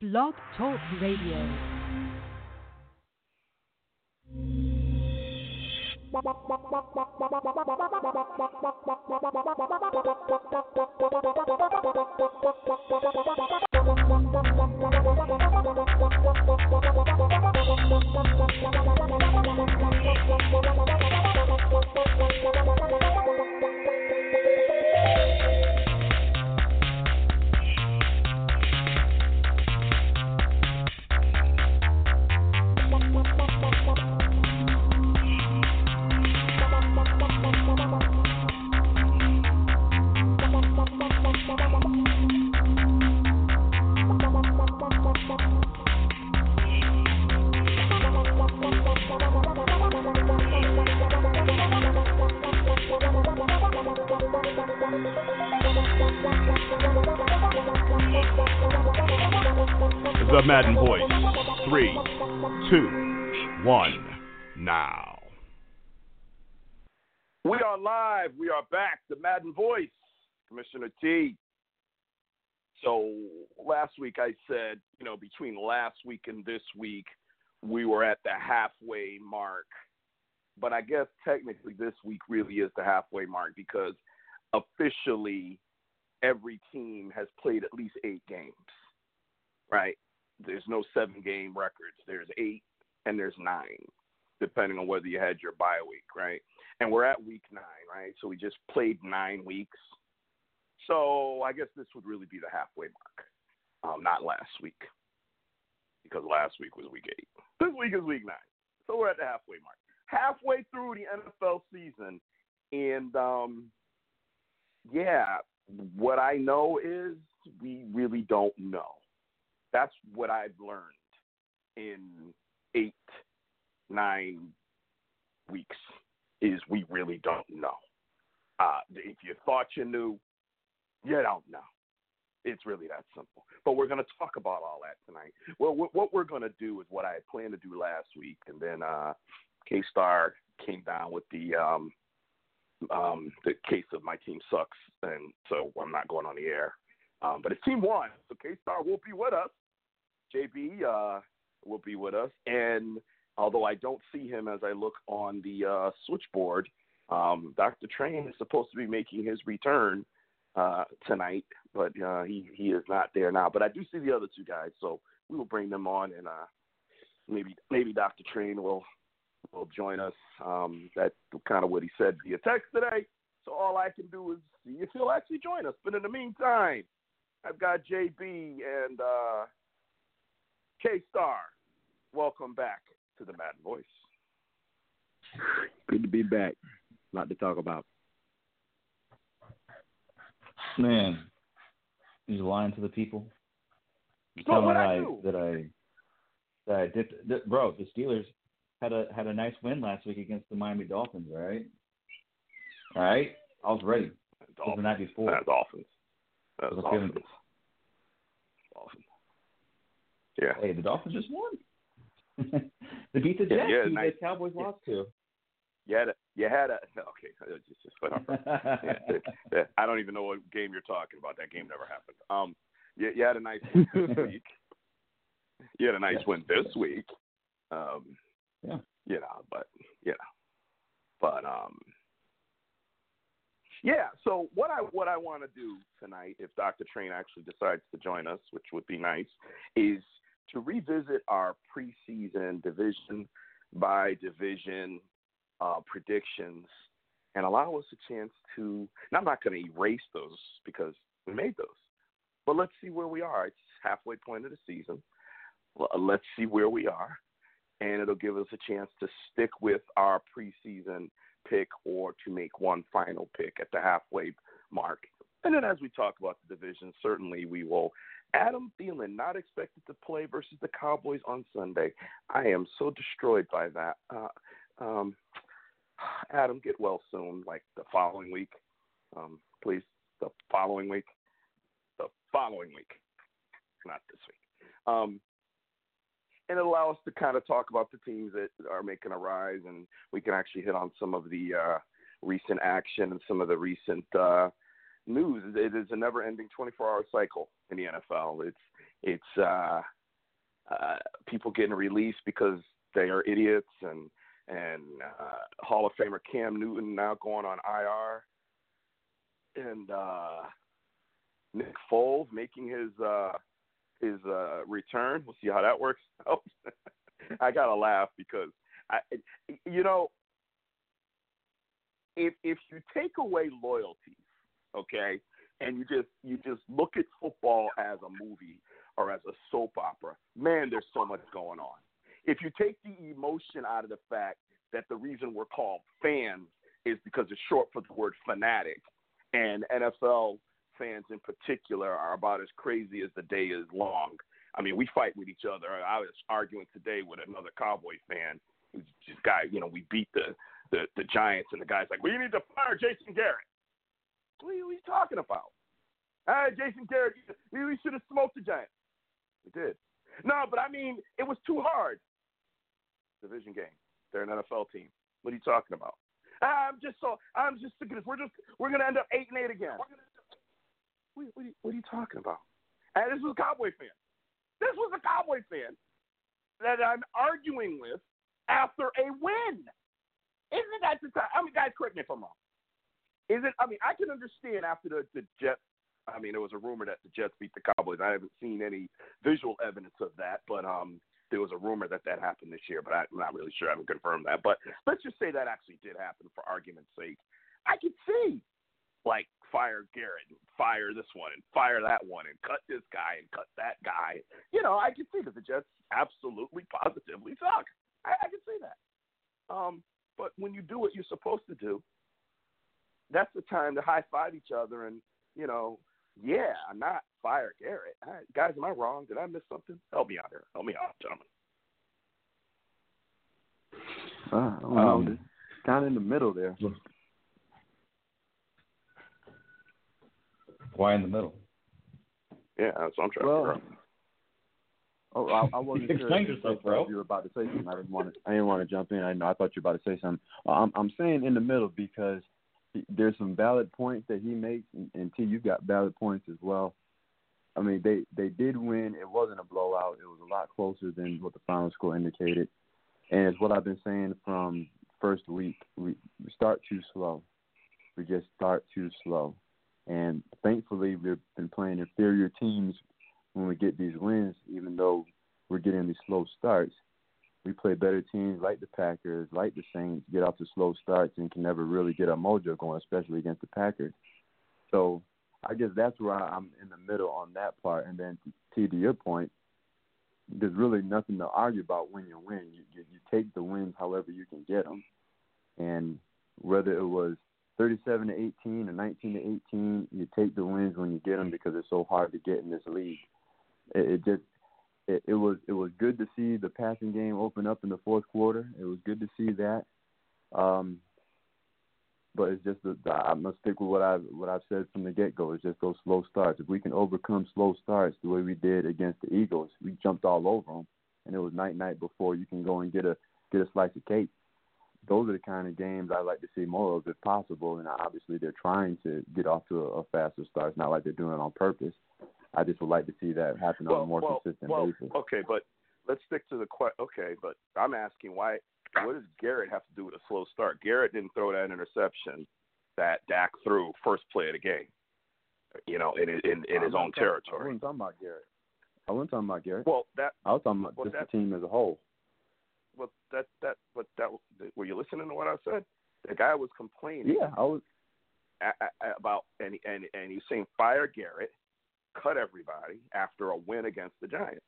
Blog Talk Radio. The Madden Voice. Three, two, one, now. We are live. We are back. The Madden Voice, Commissioner T. So last week I said, you know, between last week and this week, we were at the halfway mark. But I guess technically this week really is the halfway mark because officially every team has played at least eight games, right? There's no seven game records. There's eight and there's nine, depending on whether you had your bye week, right? And we're at week nine, right? So we just played nine weeks. So I guess this would really be the halfway mark, um, not last week, because last week was week eight. This week is week nine. So we're at the halfway mark. Halfway through the NFL season. And um, yeah, what I know is we really don't know. That's what I've learned in eight, nine weeks is we really don't know. Uh, if you thought you knew, you don't know. It's really that simple. But we're going to talk about all that tonight. Well, what we're going to do is what I had planned to do last week, and then uh, K Star came down with the um, um, the case of my team sucks, and so I'm not going on the air. Um, but it's team one, so K Star will be with us. JB uh, will be with us, and although I don't see him as I look on the uh, switchboard, um, Dr. Train is supposed to be making his return uh, tonight, but uh, he he is not there now. But I do see the other two guys, so we will bring them on, and uh, maybe maybe Dr. Train will will join us. Um, that's kind of what he said via text today. So all I can do is see if he'll actually join us. But in the meantime, I've got JB and uh, K Star. Welcome back to the Madden Voice. Good to be back. A lot to talk about. Man, he's lying to the people. You Well, tell what me I do? that I that I dipped, dip- bro. The Steelers had a had a nice win last week against the Miami Dolphins, right? All right, I was ready. Was the night before. That's Dolphins. That's I was feeling Dolphins. Dolphins. Yeah. Hey, the Dolphins just won. they beat the Yeah, Jets, yeah, who nice. the Cowboys Yeah. lost to. You had a, you had a, okay, just, just whatever. Yeah, I don't even know what game you're talking about. That game never happened. Um, you, you had a nice win this week. You had a nice Yeah. win this week. Um, Yeah. You know, but you know, but um, yeah. So what I what I want to do tonight, if Dr. Train actually decides to join us, which would be nice, is to revisit our preseason division by division uh, predictions and allow us a chance to. And I'm not going to erase those because we made those, but let's see where we are. It's halfway point of the season. Let's see where we are, and it'll give us a chance to stick with our preseason pick or to make one final pick at the halfway mark. And then as we talk about the division, certainly we will. Adam Thielen not expected to play versus the Cowboys on Sunday. I am so destroyed by that. Uh, um, Adam, get well soon, like the following week. Um, please, the following week. The following week, not this week. Um, and allow us to kind of talk about the teams that are making a rise, and we can actually hit on some of the uh, recent action and some of the recent uh, news. It is a never-ending 24-hour cycle in the NFL. It's It's uh, uh, people getting released because they are idiots, and and uh, Hall of Famer Cam Newton now going on IR, and uh, Nick Foles making his uh, his uh, return. We'll see how that works out. I gotta laugh because I, you know, if if you take away loyalties, okay, and you just you just look at football as a movie or as a soap opera, man, there's so much going on. If you take the emotion out of the fact that the reason we're called fans is because it's short for the word fanatic, and NFL fans in particular are about as crazy as the day is long. I mean, we fight with each other. I was arguing today with another Cowboy fan. This guy, you know, we beat the, the the Giants, and the guy's like, "We need to fire Jason Garrett." What are you, what are you talking about? Ah, Jason Garrett, we, we should have smoked the Giants. We did. No, but I mean, it was too hard. Division game. They're an NFL team. What are you talking about? I'm just so I'm just sick of this. We're just we're gonna end up eight and eight again. What, what, are you, what are you talking about? And this was a Cowboy fan. This was a Cowboy fan that I'm arguing with after a win. Isn't that the time? I mean, guys, correct me if I'm wrong. Is it? I mean, I can understand after the, the Jets. I mean, there was a rumor that the Jets beat the Cowboys. I haven't seen any visual evidence of that, but um, there was a rumor that that happened this year, but I'm not really sure. I haven't confirmed that. But let's just say that actually did happen for argument's sake. I could see, like, fire Garrett and fire this one and fire that one and cut this guy and cut that guy. You know, I can see that the Jets absolutely, positively suck. I, I can see that. Um, but when you do what you're supposed to do, that's the time to high five each other and you know, yeah, I'm not fire Garrett. Right, guys, am I wrong? Did I miss something? Help me out here. Help me out, gentlemen. Uh, um, kind of in the middle there. Why in the middle? Yeah, that's what I'm trying well, to figure out. Oh, I, I wasn't Explain sure yourself, bro. you were about to say something. I didn't want to. I didn't want to jump in. I know. I thought you were about to say something. I'm I'm saying in the middle because there's some valid points that he makes, and, and T, you've got valid points as well. I mean, they they did win. It wasn't a blowout. It was a lot closer than what the final score indicated. And it's what I've been saying from first week. We, we start too slow. We just start too slow. And thankfully, we've been playing inferior teams when we get these wins, even though we're getting these slow starts. We play better teams like the Packers, like the Saints, get off to slow starts and can never really get our mojo going, especially against the Packers. So I guess that's where I'm in the middle on that part. And then T, to your point, there's really nothing to argue about when you win. You, you you take the wins however you can get them, and whether it was 37 to 18 or 19 to 18, you take the wins when you get them because it's so hard to get in this league. It, it just it, it was it was good to see the passing game open up in the fourth quarter. It was good to see that. Um, but it's just the, the, I'm gonna stick with what I've what I've said from the get go. It's just those slow starts. If we can overcome slow starts the way we did against the Eagles, we jumped all over them, and it was night night before you can go and get a get a slice of cake. Those are the kind of games I like to see more of if possible. And obviously they're trying to get off to a, a faster start. It's not like they're doing it on purpose. I just would like to see that happen on a more well, consistent well, basis. Okay, but let's stick to the question. Okay, but I'm asking why. What does Garrett have to do with a slow start? Garrett didn't throw that interception that Dak threw first play of the game. You know, in in, in his own talking- I territory. wasn't talking about Garrett. I wasn't talking about Garrett. Well, that I was talking about well, just the team as a whole. Well that that but that were you listening to what I said? The guy was complaining. Yeah, I was. a- a- about and and and he's saying fire Garrett, cut everybody after a win against the Giants.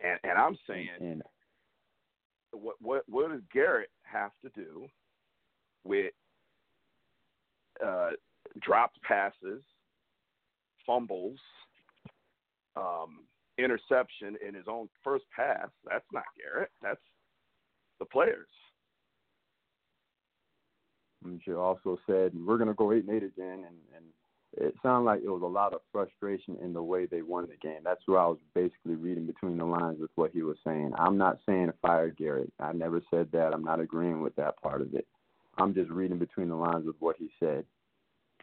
And and I'm saying And what what what does Garrett have to do with uh, dropped passes, fumbles, um, interception in his own first pass? That's not Garrett. That's the players. and she also said we're going to go eight and eight again, and and it sounded like it was a lot of frustration in the way they won the game. That's where I was basically reading between the lines with what he was saying. I'm not saying fire Garrett. I never said that. I'm not agreeing with that part of it. I'm just reading between the lines with what he said,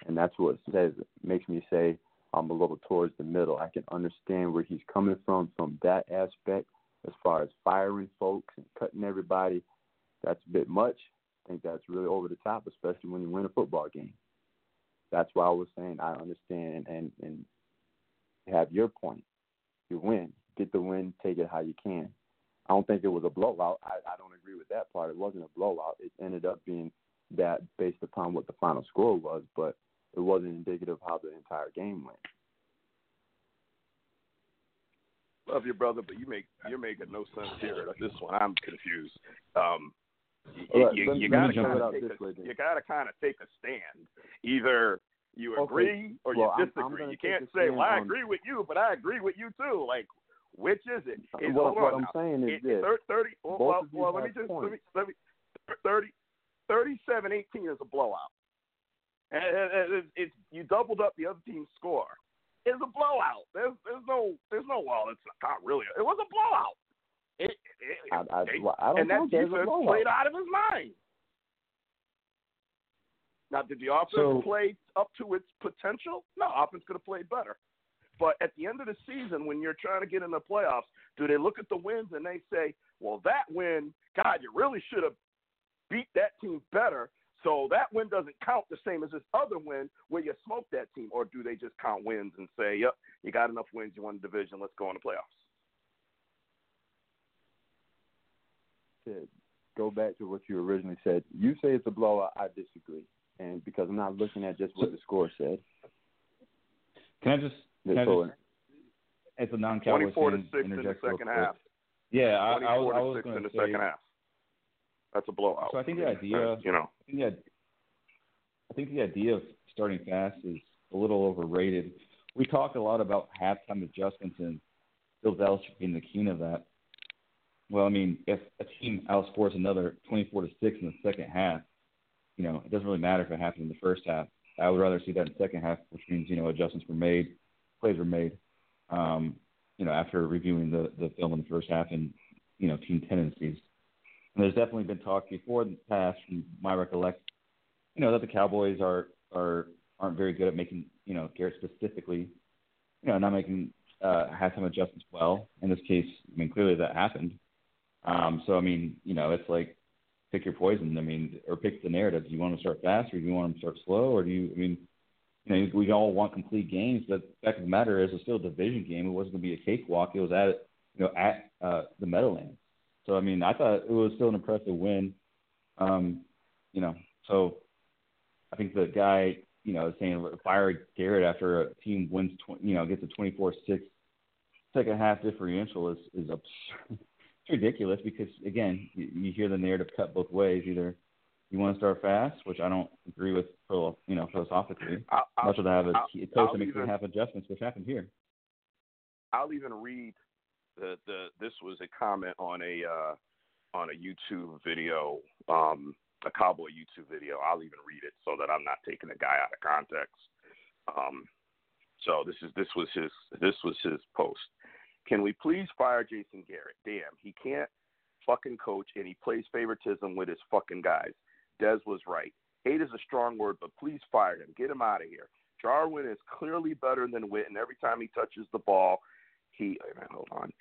and that's what says makes me say I'm a little towards the middle. I can understand where he's coming from from that aspect as far as firing folks and cutting everybody. That's a bit much. I think that's really over the top, especially when you win a football game. That's why I was saying I understand and and have your point. You win, get the win, take it how you can. I don't think it was a blowout. I, I don't agree with that part. It wasn't a blowout. It ended up being that based upon what the final score was, but it wasn't indicative of how the entire game went. Love your brother, but you make you're making no sense here. This one, I'm confused. Um, you, Right, you, you gotta kind of out take this a, way you gotta kind of take a stand. Either you Okay, agree or well, you I'm- I'm disagree. you can't say, "Well, I agree with you, but I agree with you too." Like, which is it? Is, what what I'm now. saying is It- this. thirty. Well, Both well, of well, let me just let me points. let me 30, 37-18 is a blowout. And, and- and it's, it's you doubled up the other team's score. It's a blowout. There's there's no there's no well. It's not really. It was a blowout. It, it, I, I, they- I don't and that think there's a defense played out of his mind. Now, did the offense So- play up to its potential? No, offense could have played better. But at the end of the season, when you're trying to get in the playoffs, do they look at the wins and they say, "Well, that win, God, you really should have beat that team better." So that win doesn't count the same as this other win where you smoked that team, or do they just count wins and say, "Yep, you got enough wins, you won the division, let's go in the playoffs"? to go back to what you originally said. You say it's a blowout. I disagree, and because I'm not looking at just what the score said. Can I just? Can I So, just as a non-Cowboys Twenty-four to six in the second half. Yeah, I, I was, Twenty-four I to was going in to the say. second half. That's a blowout. So I think the idea- you know, I think the, I think the idea of starting fast is a little overrated. We talk a lot about halftime adjustments and Bill Belichick being the king of that. Well, I mean, if a team outscores another 24 to six in the second half, you know, it doesn't really matter if it happened in the first half. I would rather see that in the second half, which means you know adjustments were made, plays were made. Um, you know, after reviewing the the film in the first half and you know team tendencies. And there's definitely been talk before in the past, from my recollection, you know, that the Cowboys are are aren't very good at making, you know, Garrett specifically, you know, not making uh, halftime adjustments well. In this case, I mean, clearly that happened. Um, so I mean, you know, it's like pick your poison. I mean, or pick the narrative. Do you want to start fast, or do you want to start slow, or do you? I mean, you know, we all want complete games, but the fact of the matter is, it's still a division game. It wasn't going to be a cakewalk. It was at, you know, at uh, the Meadowlands. So I mean, I thought it was still an impressive win. Um, you know, so I think the guy, you know, saying fire Garrett after a team wins, tw- you know, gets a 24-6 second half differential is is absurd. It's ridiculous because again, you, you hear the narrative cut both ways. Either you want to start fast, which I don't agree with, you know, philosophically. I'll, I'll, Much rather have a, I'll- a coach I'll that makes even- half adjustments, which happened here. I'll even read the the. This was a comment on a uh, on a YouTube video, um, a cowboy YouTube video. I'll even read it so that I'm not taking the guy out of context. Um, so this is this was his this was his post. Can we please fire Jason Garrett? Damn, he can't fucking coach and he plays favoritism with his fucking guys. Dez was right. Hate is a strong word, but please fire him. Get him out of here. Jarwin is clearly better than Witten. Every time he touches the ball, he hold on.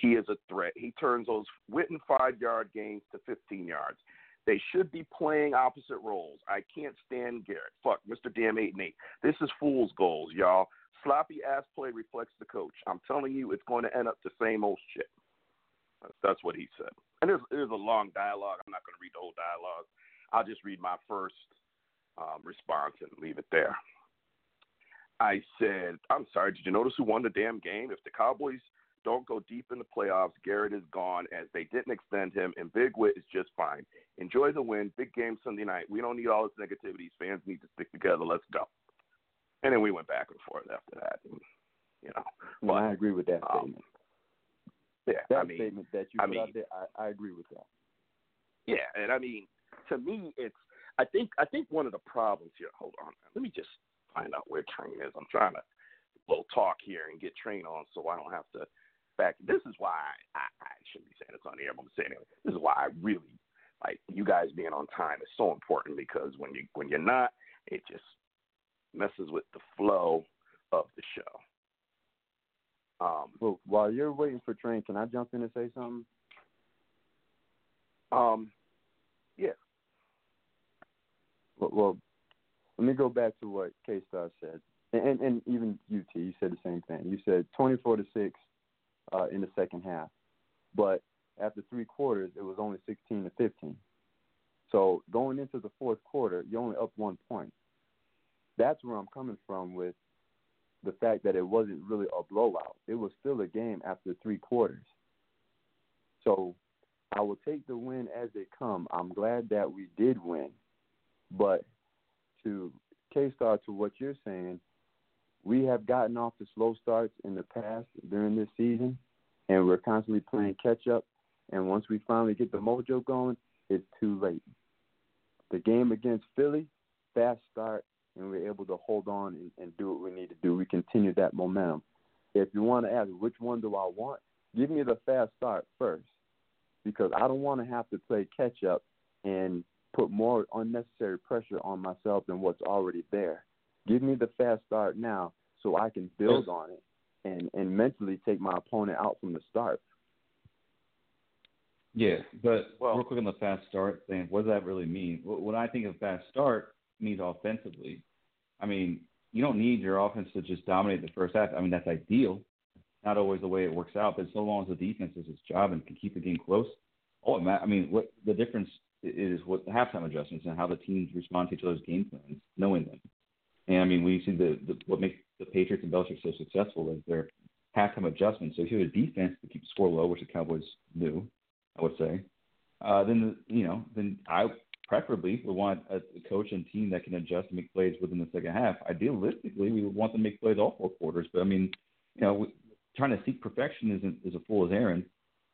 He is a threat. He turns those Witten five yard gains to 15 yards. They should be playing opposite roles. I can't stand Garrett. Fuck, Mr. Damn 8 and 8. This is fool's goals, y'all. Sloppy ass play reflects the coach. I'm telling you, it's going to end up the same old shit. That's, that's what he said. And there's, there's a long dialogue. I'm not going to read the whole dialogue. I'll just read my first um, response and leave it there. I said, I'm sorry, did you notice who won the damn game? If the Cowboys don't go deep in the playoffs, Garrett is gone as they didn't extend him, and Big Wit is just fine. Enjoy the win. Big game Sunday night. We don't need all this negativity. Fans need to stick together. Let's go. And then we went back and forth after that. And, you know, and I agree with that um, statement. yeah, That I mean, statement that you I put mean- out there, I, I agree with that. Yeah, and I mean, to me, it's. I think I think one of the problems here. Hold on, let me just find out where Train is. I'm trying to little talk here and get Train on, so I don't have to back. This is why I, I shouldn't be saying this on the air, but I'm saying it. This is why I really like you guys being on time is so important because when you when you're not, it just messes with the flow of the show. Um, well, while you're waiting for Train, can I jump in and say something? Um, yeah. Well, well let me go back to what K Star said, and, and, even UT, you said the same thing. You said 24 to six uh, in the second half, but after three quarters, it was only 16 to 15. So going into the fourth quarter, you're only up one point. That's where I'm coming from with the fact that it wasn't really a blowout. It was still a game after three quarters. So I will take the win as they come. I'm glad that we did win. But to K Star, to what you're saying, we have gotten off the slow starts in the past during this season, and we're constantly playing catch up. And once we finally get the mojo going, it's too late. The game against Philly, fast start, and we're able to hold on and, and do what we need to do. We continue that momentum. If you want to ask which one do I want, give me the fast start first, because I don't want to have to play catch up and put more unnecessary pressure on myself than what's already there. Give me the fast start now so I can build on it and, and mentally take my opponent out from the start. Yeah, but well, real quick on the fast start thing, what does that really mean? When I think of fast start, means offensively. I mean, you don't need your offense to just dominate the first half. I mean, that's ideal. Not always the way it works out, but so long as the defense does its job and can keep the game close. Oh, I mean, what the difference is what the halftime adjustments and how the teams respond to each other's game plans, knowing them. And I mean, we see the, the what makes the Patriots and Belichick so successful is their halftime adjustments. So if you have a defense to keep score low, which the Cowboys do, I would say, uh, then you know, then I preferably we want a, coach and team that can adjust and make plays within the second half. Idealistically, we would want them to make plays all four quarters. But I mean, you know, trying to seek perfection isn't is a fool's errand.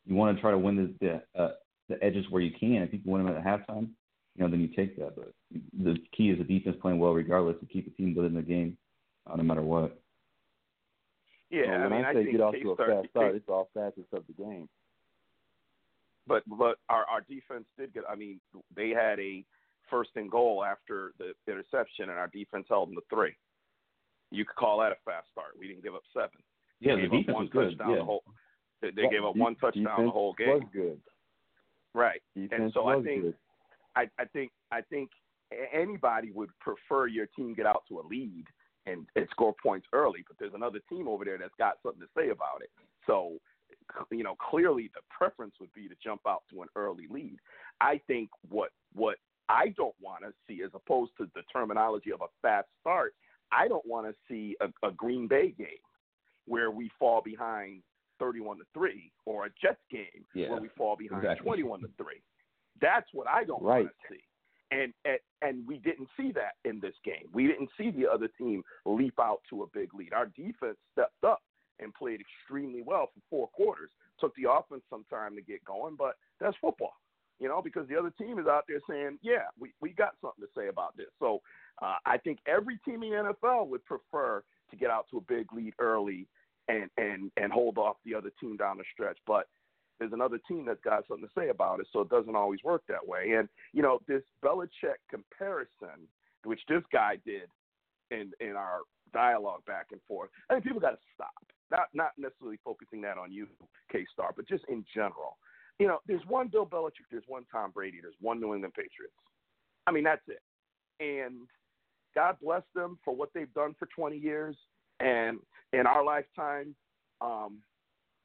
You want to try to win the the, uh, the edges where you can. If you can win them at halftime, you know, then you take that. But the key is the defense playing well regardless to keep the team within the game, uh, no matter what. Yeah, well, when I, mean, I say I get off to a fast start, it's all facets of the game. But but our our defense did get. I mean, they had a first and goal after the interception, and our defense held them to three. You could call that a fast start. We didn't give up seven. Yeah, they the defense was good. Yeah. the whole, they, they gave up one touchdown the whole game. Was good. Right. Defense and so I think good. I, I think I think anybody would prefer your team get out to a lead and, and score points early, but there's another team over there that's got something to say about it. So you know, clearly the preference would be to jump out to an early lead. I think what what I don't want to see, as opposed to the terminology of a fast start, I don't want to see a, a Green Bay game where we fall behind 31 to three, or a Jets game yeah, where we fall behind exactly. 21 to three. That's what I don't right. want to see. And, and and we didn't see that in this game. We didn't see the other team leap out to a big lead. Our defense stepped up and played extremely well for four quarters. Took the offense some time to get going, but that's football, you know, because the other team is out there saying, yeah, we, we got something to say about this. So uh, I think every team in the NFL would prefer to get out to a big lead early and, and, and hold off the other team down the stretch. But there's another team that's got something to say about it, so it doesn't always work that way. And, you know, this Belichick comparison, which this guy did in, in our dialogue back and forth, I think people got to stop not not necessarily focusing that on you, K Star, but just in general. You know, there's one Bill Belichick, there's one Tom Brady, there's one New England Patriots. I mean, that's it. And God bless them for what they've done for 20 years. And in our lifetime, um,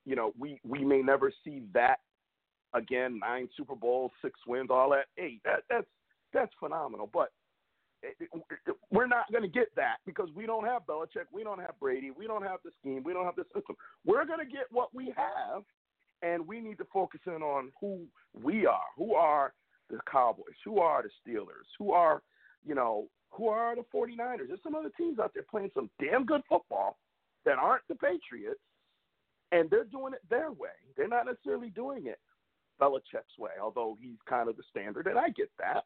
you know, we we may never see that again. Nine Super Bowls, six wins, all that. Hey, that that's that's phenomenal. But we're not going to get that because we don't have Belichick, we don't have Brady, we don't have the scheme, we don't have the system. We're going to get what we have, and we need to focus in on who we are. Who are the Cowboys? Who are the Steelers? Who are, you know, who are the 49ers? There's some other teams out there playing some damn good football that aren't the Patriots, and they're doing it their way. They're not necessarily doing it Belichick's way, although he's kind of the standard, and I get that.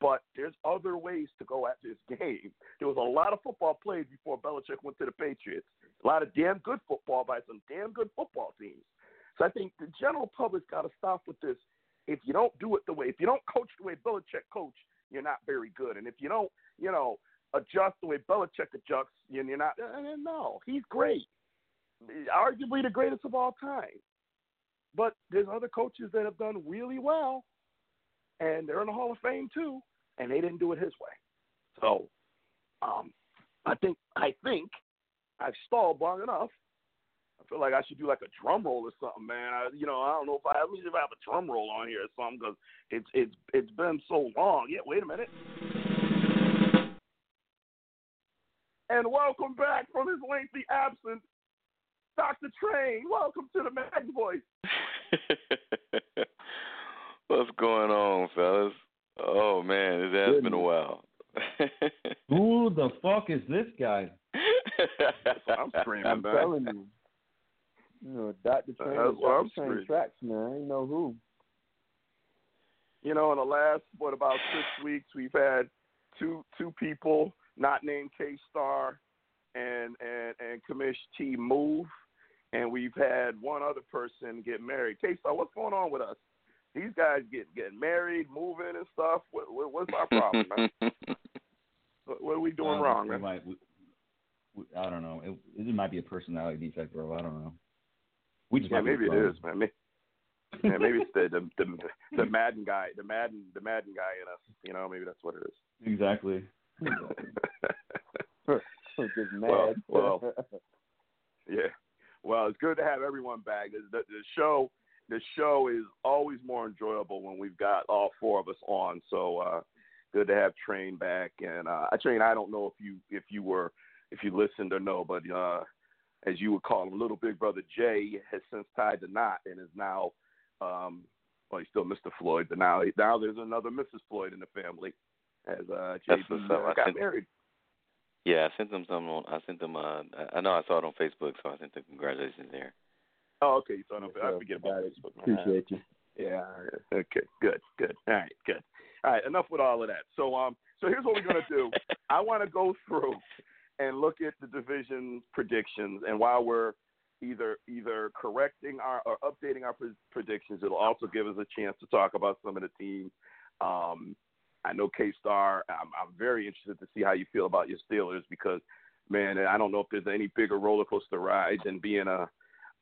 But there's other ways to go at this game. There was a lot of football played before Belichick went to the Patriots. A lot of damn good football by some damn good football teams. So I think the general public's got to stop with this. If you don't do it the way, if you don't coach the way Belichick coached, you're not very good. And if you don't, you know, adjust the way Belichick adjusts, and you're not. No, he's great, arguably the greatest of all time. But there's other coaches that have done really well, and they're in the Hall of Fame too, and they didn't do it his way. So, um, I think I think I've stalled long enough. I feel like I should do like a drum roll or something, man. I, you know, I don't know if I me see if I have a drum roll on here or something because it's it's it's been so long. Yeah, wait a minute. And welcome back from his lengthy absence, Dr. Train. Welcome to the Madden Voice. What's going on, fellas? Oh man, it has been a while. Who the fuck is this guy? I'm screaming, I'm man. telling you. You know, Dr. Train, That's what I'm Dr. Train tracks, man. I ain't know who. You know, in the last what about six weeks, we've had two two people not named K Star and and and Commish T move, and we've had one other person get married. K Star, what's going on with us? These guys get getting married, moving and stuff. What, what, what's our problem, man? What, what are we doing Um, wrong, we man? might, we, we, I don't know. It, it might be a personality defect, bro. I don't know. We just Yeah, maybe it is, man. Maybe, yeah, maybe it's the, the the the Madden guy, the Madden the Madden guy in us. You know, maybe that's what it is. Exactly. Just mad. Well, well. Yeah. Well, it's good to have everyone back. The, the, the show, the show is always more enjoyable when we've got all four of us on. So uh, good to have Train back. And uh, Train, I don't know if you if you were if you listened or no, but uh, as you would call him, little big brother Jay has since tied the knot and is now, um, well, he's still Mr. Floyd, but now now there's another Mrs. Floyd in the family. As uh, Jay That's what's. I got sent- married. yeah, I sent them some on. I sent them. Uh, I- I know I saw it on Facebook, so I sent them congratulations there. Oh, okay. You saw no, Yes, I forget about it. Facebook. man. Appreciate you. Yeah. Okay. Good. Good. All right. Good. All right. Enough with all of that. So um. So here's what we're gonna do. I want to go through and look at the division predictions, and while we're either either correcting our or updating our pre- predictions, it'll also give us a chance to talk about some of the teams. Um, I know K Star. I'm, I'm very interested to see how you feel about your Steelers because, man, I don't know if there's any bigger roller coaster ride than being a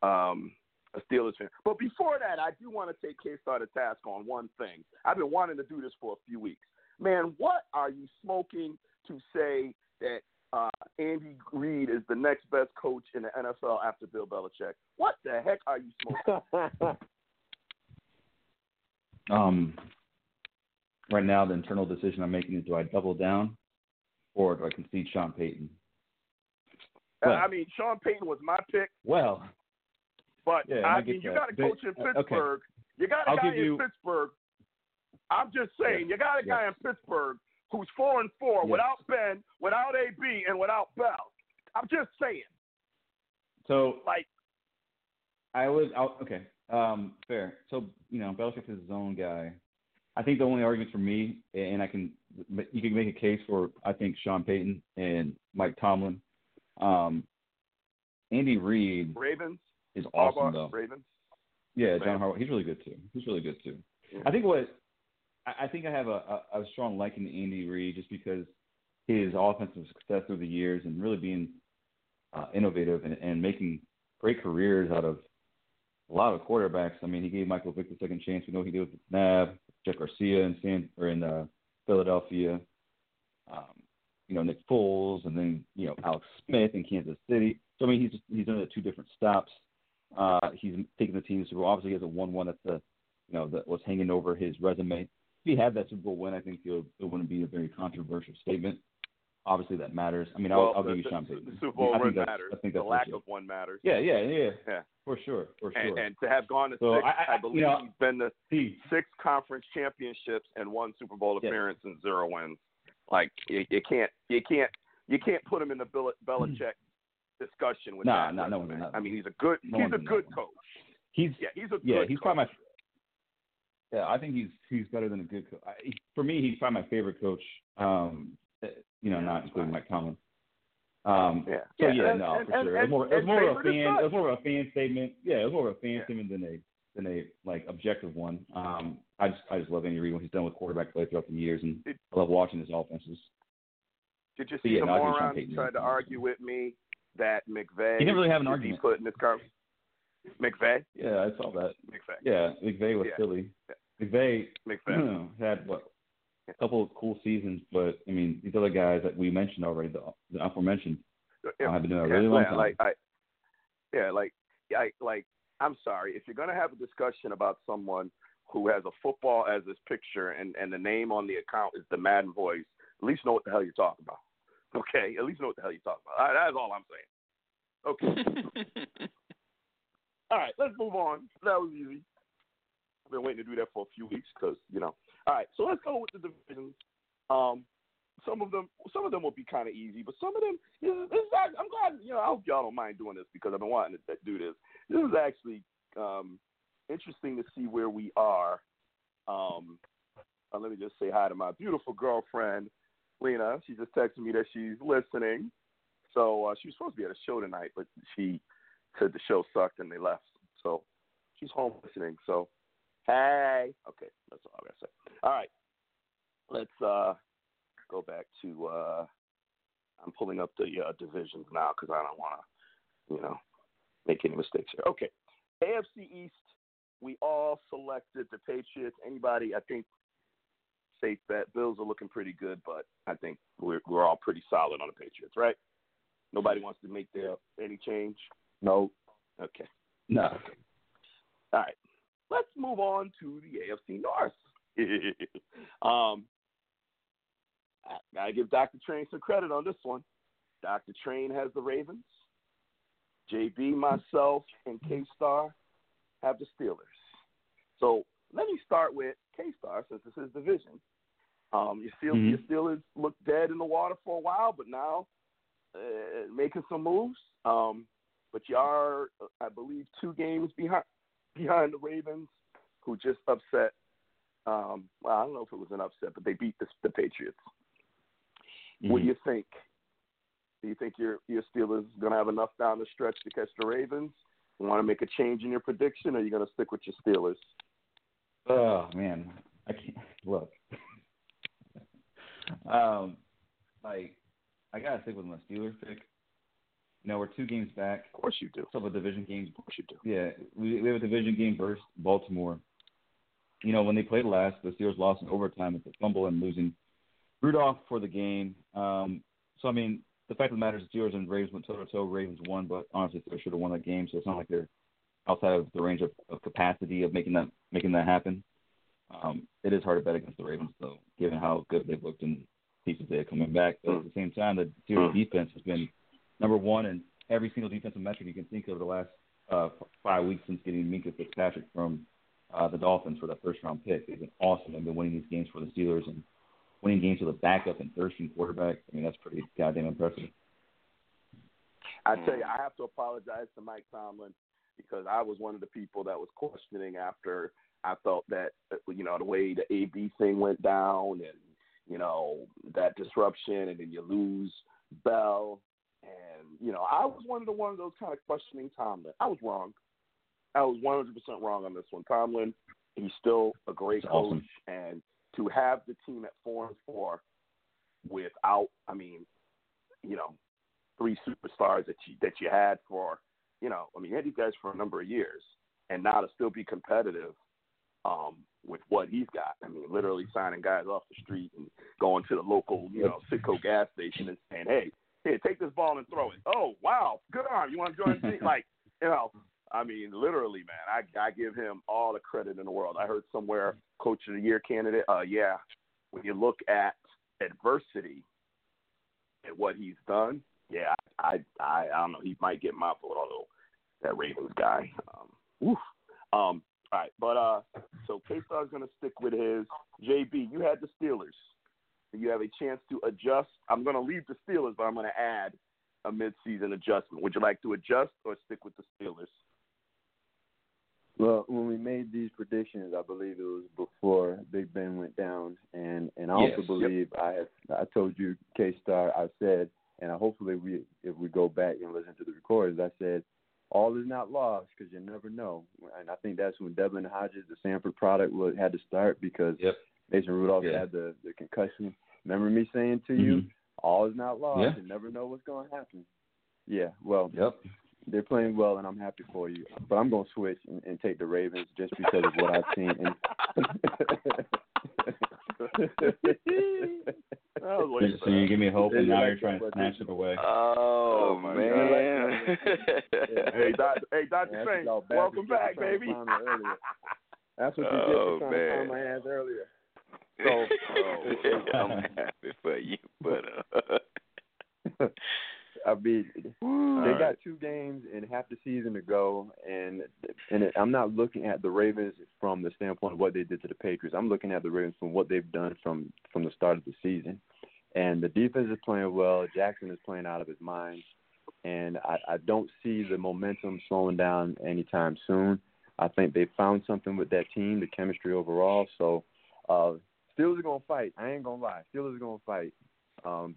um, a Steelers fan. But before that, I do want to take K Star to task on one thing. I've been wanting to do this for a few weeks. Man, what are you smoking to say that uh, Andy Reid is the next best coach in the NFL after Bill Belichick? What the heck are you smoking? Um, right now, the internal decision I'm making is: do I double down, or do I concede Sean Payton? Well- I mean, Sean Payton was my pick, Well, but Yeah, I I mean, you that. got a But- coach in uh, okay. Pittsburgh. You got a I'll guy in you- Pittsburgh. I'm just saying, Yeah. you got a guy in Pittsburgh who's four and four without Ben, without AB, and without Bell. I'm just saying, so like, I was out. Okay, um, fair. So you know, Belichick is his own guy. I think the only argument for me, and I can, you can make a case for, I think Sean Payton and Mike Tomlin. Um, Andy Reid Ravens, is awesome Harbaugh, though. Ravens. Yeah, John Harbaugh. He's really good too. He's really good too. I think what I I think I have a, a, a strong liking to Andy Reid just because his offensive success through the years and really being uh, innovative and, and making great careers out of a lot of quarterbacks. I mean, he gave Michael Vick the second chance. We know he did with McNabb, Jeff Garcia in San or in uh, Philadelphia. Um, you know, Nick Foles, and then you know Alex Smith in Kansas City. So I mean, he's he's done it at two different stops. Uh, he's taken the team to Super Bowl. Obviously, he has a one-one that's the you know that was hanging over his resume. If he had that Super Bowl win, I think it, would- it wouldn't be a very controversial statement. Obviously, that matters. I mean, I'll, well, I'll the, give you the, Sean the Payton. Super Bowl I think run matters. I think the lack of one matters. Yeah, yeah, yeah, Yeah. for sure, for sure. And, and to have gone to So six, I- I- believe you know- he's been to he, six conference championships and one Super Bowl Yeah. appearance and zero wins. Like you, you can't, you can't, you can't put him in the Bill, Belichick discussion with Nah, that. nah, no resume. one's I mean, he's a good, No he's a good coach. he's Yeah, he's a yeah, he's coach. probably my. Yeah, I think he's he's better than a good coach. I, for me, he's probably my favorite coach. Um, you know, not including Mike Tomlin. Um, Yeah. So Yeah, yeah, and- no, and- for and- sure. It was more, it was more of a fan. It was more of a fan statement. Yeah, it was more of a fan Yeah. statement than a than a like objective one. Um, I just I just love Andy Reid what he's done with quarterback play throughout the years, and It- I love watching his offenses. Did you But see yeah, the no, I think Sean moron tried to argue with me that McVay He didn't really have an argument. put in this car? McVay, Yeah, I saw that. McVay, Yeah, McVay was Yeah. Philly. McVay McVay. had what a couple of cool seasons, but I mean these other guys that we mentioned already, the, the aforementioned, Yeah, have been doing a yeah, really long time. Like I, yeah, like I like. I'm sorry if you're gonna have a discussion about someone who has a football as his picture and and the name on the account is the Madden Voice. At least know what the hell you're talking about. Okay, at least know what the hell you're talking about. All right, that's all I'm saying. Okay. All right, let's move on. That was easy. I've been waiting to do that for a few weeks because you know. All right, so let's go with the divisions. Um, some of them, some of them will be kind of easy, but some of them, this is, this is, I'm glad. You know, I hope y'all don't mind doing this because I've been wanting to do this. This is actually um, interesting to see where we are. Um, uh, let me just say hi to my beautiful girlfriend, Lena. She just texted me that she's listening. So uh, she was supposed to be at a show tonight, but she said the show sucked and they left. So she's home listening. So hey, okay, that's all I gotta say. All right, let's uh, go back to. Uh, I'm pulling up the uh, divisions now because I don't want to, you know, make any mistakes here. Okay, AFC East. We all selected the Patriots. Anybody? I think safe bet. Bills are looking pretty good, but I think we're we're all pretty solid on the Patriots, right? Nobody wants to make their any change. No, Okay. no, All right. Let's move on to the AFC North. um, I gotta give Dr. Train some credit on this one. Dr. Train has the Ravens. JB, myself, and K Star have the Steelers. So let me start with K Star since it's his division. Um, your, Steel- Mhm. your Steelers looked dead in the water for a while, but now uh, making some moves. Um, but you are, I believe, two games behind behind the Ravens, who just upset. Um, well, I don't know if it was an upset, but they beat the, the Patriots. What do Mhm. you think? Do you think your your Steelers going to have enough down the stretch to catch the Ravens? You want to make a change in your prediction, or are you going to stick with your Steelers? Oh man, I can't look. um, like I gotta stick with my Steelers pick. You know, we're two games back. Of course you do. Still have a division game. Of course you do. Yeah, we we have a division game versus Baltimore. You know, when they played last, the Steelers lost in overtime with a fumble and losing Rudolph for the game. Um, so I mean, the fact of the matter is, the Steelers and Ravens went toe to toe. Ravens won, but honestly, they should have won that game. So it's not like they're outside of the range of, of capacity of making that making that happen. Um, it is hard to bet against the Ravens, though, given how good they've looked and pieces they have coming back. But at the same time, the Steelers defense has been number one in every single defensive metric you can think of the last uh, five weeks since getting Minkah Fitzpatrick from uh, the Dolphins for that first round pick. They've been awesome. They've been winning these games for the Steelers and winning games with a backup and third string quarterback. I mean, that's pretty goddamn impressive. I tell you, I have to apologize to Mike Tomlin because I was one of the people that was questioning after I felt that uh, you know the way the AB thing went down and you know that disruption, and then you lose Bell, and you know I was one of the one of those kind of questioning Tomlin. I was wrong. I was 100% wrong on this one. Tomlin, he's still a great That's coach, awesome. and to have the team at four and four without, I mean, you know, three superstars that you that you had for, you know, I mean, you had these guys for a number of years, and now to still be competitive um, with what he's got. I mean, literally signing guys off the street and going to the local, you know, Citgo gas station and saying, "Hey, here, take this ball and throw it." Oh, wow, good arm. You want to join the team? Like, you know, I mean, literally, man, I I give him all the credit in the world. I heard somewhere, Coach of the Year candidate. Uh, yeah, when you look at adversity and what he's done, yeah, I I I don't know. He might get my vote, although that Ravens guy. Um, oof. Um, all right, but uh, so K Star's gonna stick with his. JB, you had the Steelers. You have a chance to adjust. I'm gonna leave the Steelers, but I'm gonna add a midseason adjustment. Would you like to adjust or stick with the Steelers? Well, when we made these predictions, I believe it was before Big Ben went down, and and I Yes. also believe I have I told you K Star I said, and I, hopefully we if we go back and listen to the recordings, I said all is not lost because you never know, and I think that's when Devlin Hodges, the Samford product, was, had to start because Yep. Mason Rudolph Yeah. had the the concussion. Remember me saying to you, Mhm. all is not lost. Yeah. You never know what's going to happen. Yeah, well, Yep. they're playing well, and I'm happy for you. But I'm going to switch and, and take the Ravens just because of what I've seen. I was So you that. give me hope, and now you you're trying to snatch it away. Oh, Oh, my man. Hey, Dr. Hey, Dr. Yeah, Train, welcome back, baby. find me earlier. That's what you Oh, get for trying to find my hands earlier. So, Yeah, I'm happy for you, but uh, I mean, they got right. two games and half the season to go, and and it, I'm not looking at the Ravens from the standpoint of what they did to the Patriots. I'm looking at the Ravens from what they've done from from the start of the season, and the defense is playing well. Jackson is playing out of his mind, and I, I don't see the momentum slowing down anytime soon. I think they found something with that team, the chemistry overall. So, uh, Steelers are gonna fight. I ain't gonna lie, Steelers are gonna fight. Um,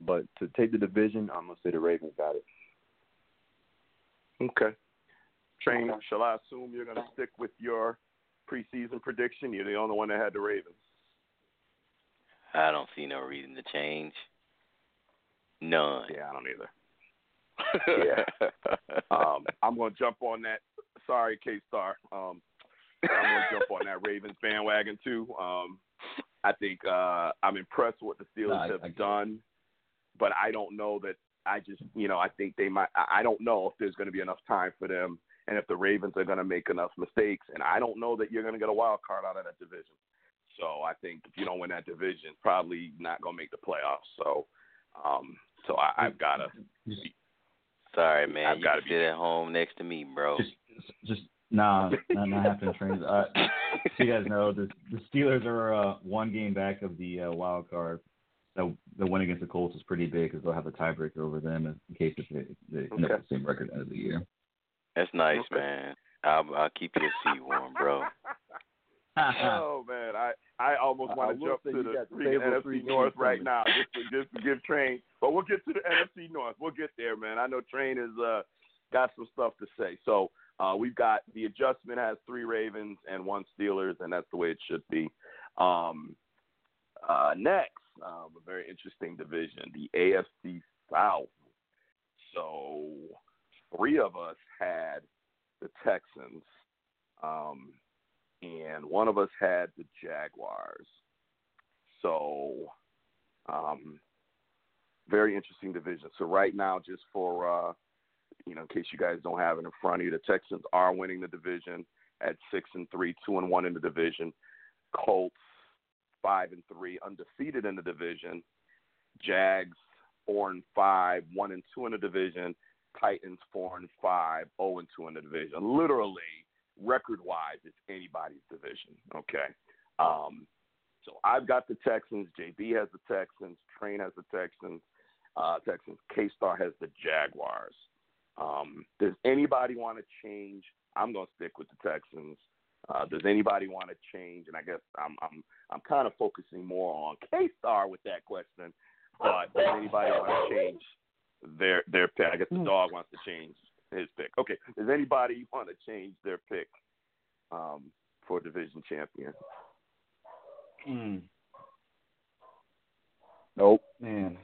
but to take the division, I'm gonna say the Ravens got it. okay. Train, shall I assume you're going to stick with your preseason prediction? You're the only one that had the Ravens. I don't see no reason to change. None. Yeah, I don't either. Yeah. um, I'm going to jump on that. Sorry, K Star. Um, I'm going to jump on that Ravens bandwagon too. Um, I think uh, I'm impressed with what the Steelers No, have I get it. done, but I don't know that. I just, you know, I think they might. I I don't know if there's going to be enough time for them, and if the Ravens are going to make enough mistakes, and I don't know that you're going to get a wild card out of that division. So I think if you don't win that division, probably not going to make the playoffs. So, um, so I, I've got to. Sorry, man. I've you gotta can be- sit at home next to me, bro. Just, just nah, not, not happening. Trains. Uh, so you guys know the the Steelers are uh, one game back of the uh, wild card. The the win against the Colts is pretty big because they'll have a tiebreaker over them in, in case if they, they end up with the same record at the end of the year. That's nice, Okay. man. I'll I'll keep your seat warm, bro. oh man, I I almost want to will jump to the got the freaking favorable NFC three North right now, just to, just to give Train. But we'll get to the NFC North. We'll get there, man. I know Train has uh, got some stuff to say. So uh, we've got the adjustment has three Ravens and one Steelers, and that's the way it should be. Um, uh, next, um, a very interesting division, the AFC South. So three of us had the Texans, um, and one of us had the Jaguars. So, um, very interesting division. So right now, just for uh, you know, in case you guys don't have it in front of you, the Texans are winning the division at six and three, two and one in the division. Colts five and three, undefeated in the division. Jags four and five, one and two in the division. Titans four and five, zero and two in the division. Literally, record wise, it's anybody's division. Okay. Um, so I've got the Texans. JB has the Texans. Train has the Texans. Uh, Texans. K Star has the Jaguars. Um, does anybody want to change? I'm going to stick with the Texans. Uh, does anybody want to change? And I guess I'm I'm I'm kind of focusing more on K Star with that question. But does anybody want to change their their pick? I guess the dog wants to change his pick. Okay. Does anybody want to change their pick um, for division champion? Mm, Nope. man.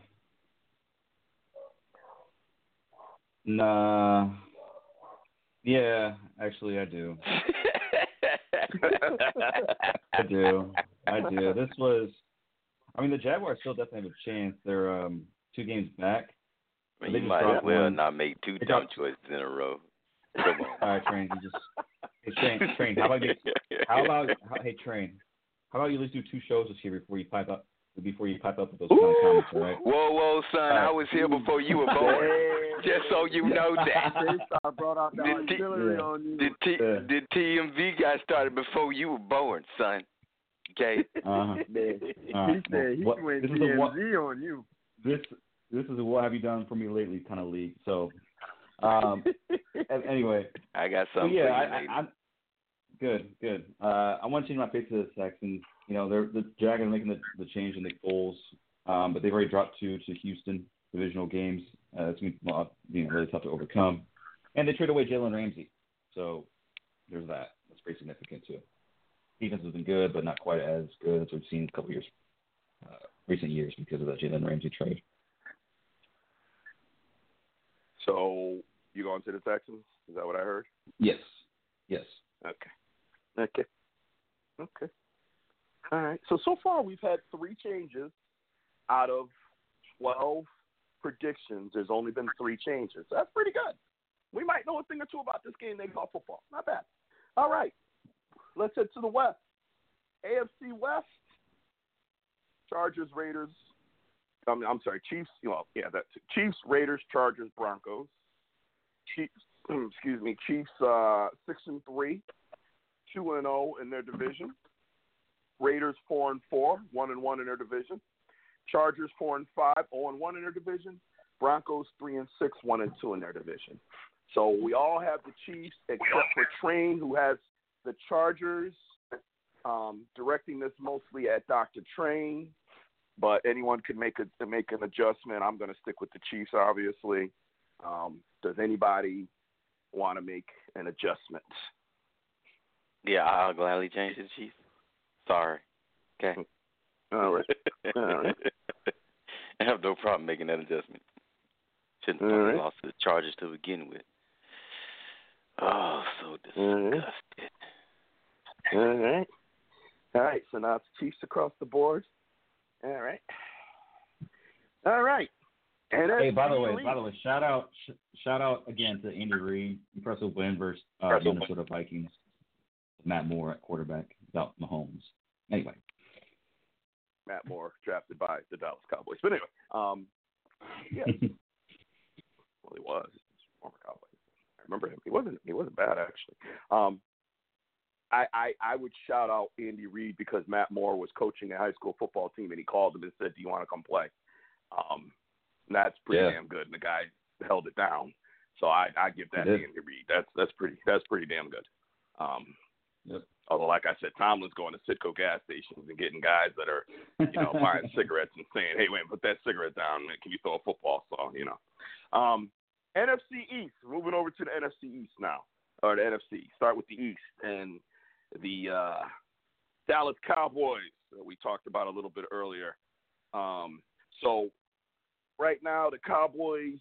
Nah. Yeah, actually, I do. I do. I do. This was. I mean, the Jaguars still definitely have a chance. They're um, two games back. Man, They you might as well one. not make two They dumb dropped- choices in a row. Come on. All right, train. You just. Hey, train. Train. How about you? How about? How, hey, train. How about you at least do two shows this year before you pipe up? Before you pipe up with those kind of comments, all right? Whoa, whoa, son! I was here before you were born. Just so you know that. I brought out the Did T- artillery Yeah. on you. The, T- Yeah. the TMV got started before you were born, son. Okay. Uh-huh. Man, Uh, he said he what- went this is a what- on you. This this is a what have you done for me lately kind of league. So, um, anyway, I got so something yeah, I, I, I'm good, good. Uh, I want to change my pick to the Texans. You know, they're the Jaguars making the, the change in the goals, um, but they've already dropped two to Houston divisional games. Uh, it's gonna be well, you know really tough to overcome, and they traded away Jalen Ramsey, so there's that. That's pretty significant too. Defense has been good, but not quite as good as we've seen a couple years uh, recent years because of the Jalen Ramsey trade. So you going to the Texans? Is that what I heard? Yes. Yes. Okay. Okay. Okay. All right. So so far we've had three changes out of twelve predictions. There's only been three changes. That's pretty good. We might know a thing or two about this game they call football. Not bad. All right. Let's head to the West. AFC West. Chargers, Raiders. I'm, I'm sorry, Chiefs. Well, yeah, that's Chiefs, Raiders, Chargers, Broncos. Chiefs. Excuse me, Chiefs. Uh, six and three, two and zero in their division. Raiders four and four, one and one in their division. Chargers four and five, zero and one in their division. Broncos three and six, one and two in their division. So we all have the Chiefs except for Train, who has the Chargers. Um, directing this mostly at Dr. Train, but anyone could make a make an adjustment. I'm going to stick with the Chiefs, obviously. Um, does anybody want to make an adjustment? Yeah, I'll gladly change the Chiefs. Sorry. Okay. All right. All right. I have no problem making that adjustment. Shouldn't have right. lost the charges to begin with. Oh, so disgusted. All right. All right. So now it's Chiefs across the board. All right. All right. And Hey, by the way, NFC by the way, shout out, sh- shout out again to Andy Reid, impressive win versus uh, Impressive win. Minnesota Vikings. Matt Moore at quarterback without Mahomes. Anyway, Matt Moore drafted by the Dallas Cowboys. But anyway, um, yeah, well, he was former Cowboy. I remember him. He wasn't. He wasn't bad actually. Um, I, I I would shout out Andy Reid because Matt Moore was coaching a high school football team and he called him and said, "Do you want to come play?" Um, that's pretty Yeah. damn good. And the guy held it down. So I I give that to. Andy Reid. That's that's pretty that's pretty damn good. Um, Yep. Although, like I said, Tomlin's going to Citgo gas stations and getting guys that are you know, buying cigarettes and saying, "Hey, wait, put that cigarette down, man. Can you throw a football?" So, you know, um, NFC East. Moving over to the NFC East now, or the NFC. Start with the East and the uh, Dallas Cowboys that we talked about a little bit earlier. Um, so, right now, the Cowboys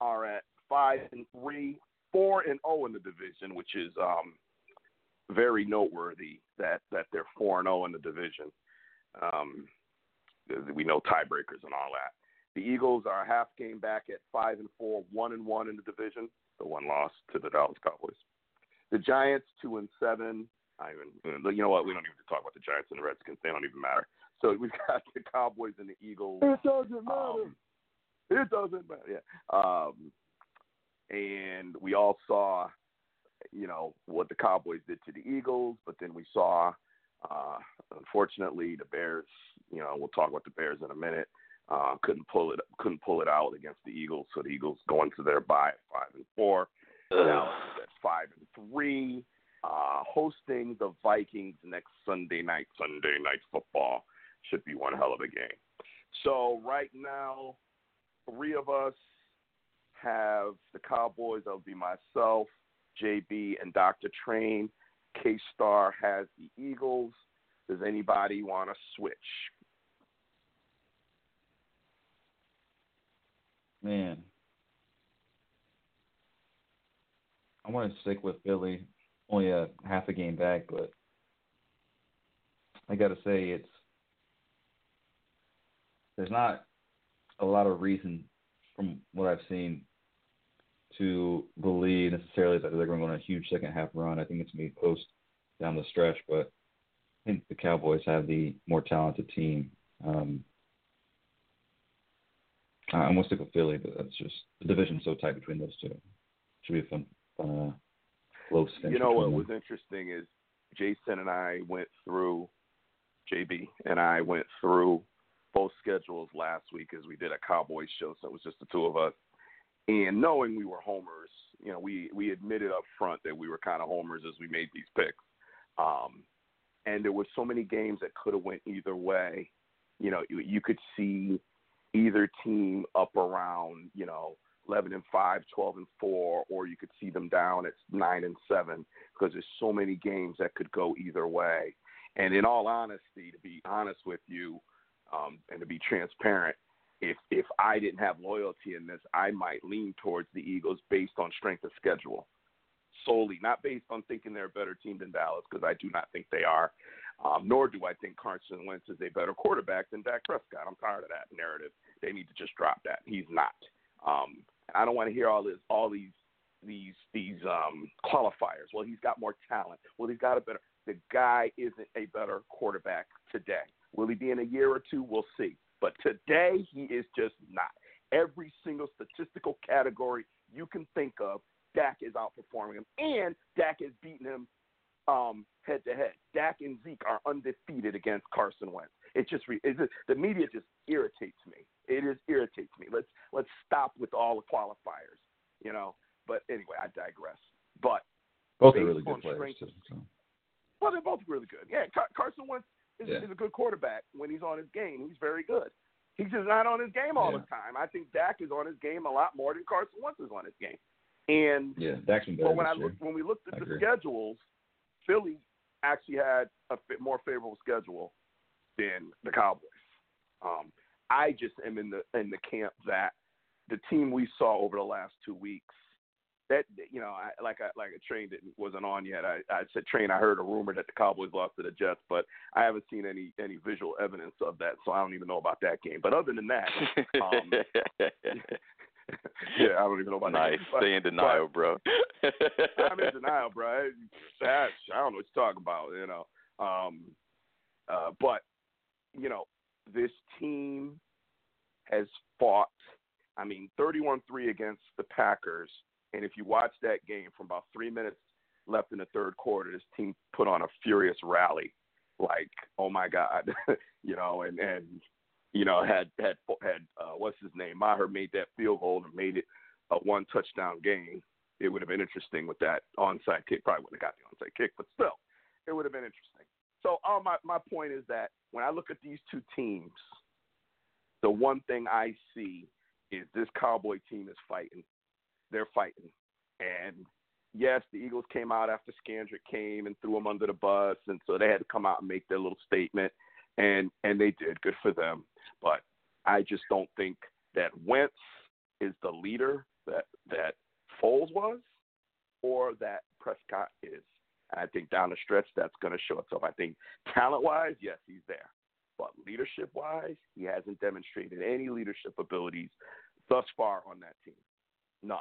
are at five and three, four and zero in the division, which is um, very noteworthy that that they're four and zero in the division. Um, we know tiebreakers and all that. The Eagles are a half game back at five and four, one and one in the division. The one loss to the Dallas Cowboys. The Giants two and seven. I even you know what? We don't even talk about the Giants and the Redskins. They don't even matter. So we've got the Cowboys and the Eagles. It doesn't Um, it doesn't matter. Yeah. Um, and we all saw, you know, what the Cowboys did to the Eagles, but then we saw, uh, unfortunately, the Bears. You know, we'll talk about the Bears in a minute. Uh, couldn't pull it, couldn't pull it out against the Eagles. So the Eagles go into their bye five and four. Now at five and three, uh, hosting the Vikings next Sunday night. Sunday night football should be one hell of a game. So right now, three of us have the Cowboys. That'll be myself, JB, and Dr. Train. K Star has the Eagles. Does anybody want to switch? man, I want to stick with Philly. Only a half a game back, but I got to say it's there's not a lot of reason from what I've seen to believe necessarily that they're going to go on a huge second half run. I think it's going to be close down the stretch, but I think the Cowboys have the more talented team. Um, I- I'm going to stick with Philly, but that's just the division's so tight between those two. Should be a fun, fun uh, close. You know what was interesting is Jason and I went through JB and I went through both schedules last week as we did a Cowboys show, so it was just the two of us. And knowing we were homers, you know, we we admitted up front that we were kind of homers as we made these picks. Um, and there were so many games that could have went either way. You know, you, you could see either team up around, you know, 11 and 5, 12 and 4, or you could see them down at 9 and 7 because there's so many games that could go either way. And in all honesty, to be honest with you, Um, and to be transparent, if if I didn't have loyalty in this, I might lean towards the Eagles based on strength of schedule solely, not based on thinking they're a better team than Dallas, because I do not think they are. Um, nor do I think Carson Wentz is a better quarterback than Dak Prescott. I'm tired of that narrative. They need to just drop that. He's not. Um, I don't want to hear all this, all these, these, these um, qualifiers. Well, he's got more talent. Well, he's got a better. The guy isn't a better quarterback today. Will he be in a year or two? We'll see. But today, he is just not. Every single statistical category you can think of, Dak is outperforming him, and Dak is beating him um, head to head. Dak and Zeke are undefeated against Carson Wentz. It just, it just the media just irritates me. It is irritates me. Let's let's stop with all the qualifiers, you know. But anyway, I digress. But both are really good players. Too, so. Well, they're both really good. Yeah, Car- Carson Wentz is, yeah. is, a good quarterback when he's on his game. He's very good. He's just not on his game all yeah. the time. I think Dak is on his game a lot more than Carson Wentz is on his game. And yeah, Dak's been better. But when I look, when we looked at I the agree. schedules, Philly actually had a more favorable schedule than the Cowboys. Um, I just am in the in the camp that the team we saw over the last two weeks. That you know, I, like I like a train that wasn't on yet. I, I said train. I heard a rumor that the Cowboys lost to the Jets, but I haven't seen any any visual evidence of that, so I don't even know about that game. But other than that, um, yeah, I don't even know about nice. that. Stay in denial, but, bro. I'm in denial, bro. I, I don't know what you're talking about, you know. Um, uh, but you know, this team has fought. I mean, 31-3 against the Packers, and if you watch that game from about three minutes left in the third quarter, this team put on a furious rally. Like, oh my God, you know, and and you know, had had had uh, what's his name? Maher made that field goal and made it a one touchdown game. It would have been interesting with that onside kick. Probably wouldn't have got the onside kick, but still, it would have been interesting. So, uh, my my point is that when I look at these two teams, the one thing I see is this Cowboy team is fighting. They're fighting, and yes, the Eagles came out after Scandrick came and threw them under the bus, and so they had to come out and make their little statement, and and they did. Good for them. But I just don't think that Wentz is the leader that that Foles was, or that Prescott is. And I think down the stretch that's going to show itself. I think talent wise, yes, he's there, but leadership wise, he hasn't demonstrated any leadership abilities thus far on that team. None.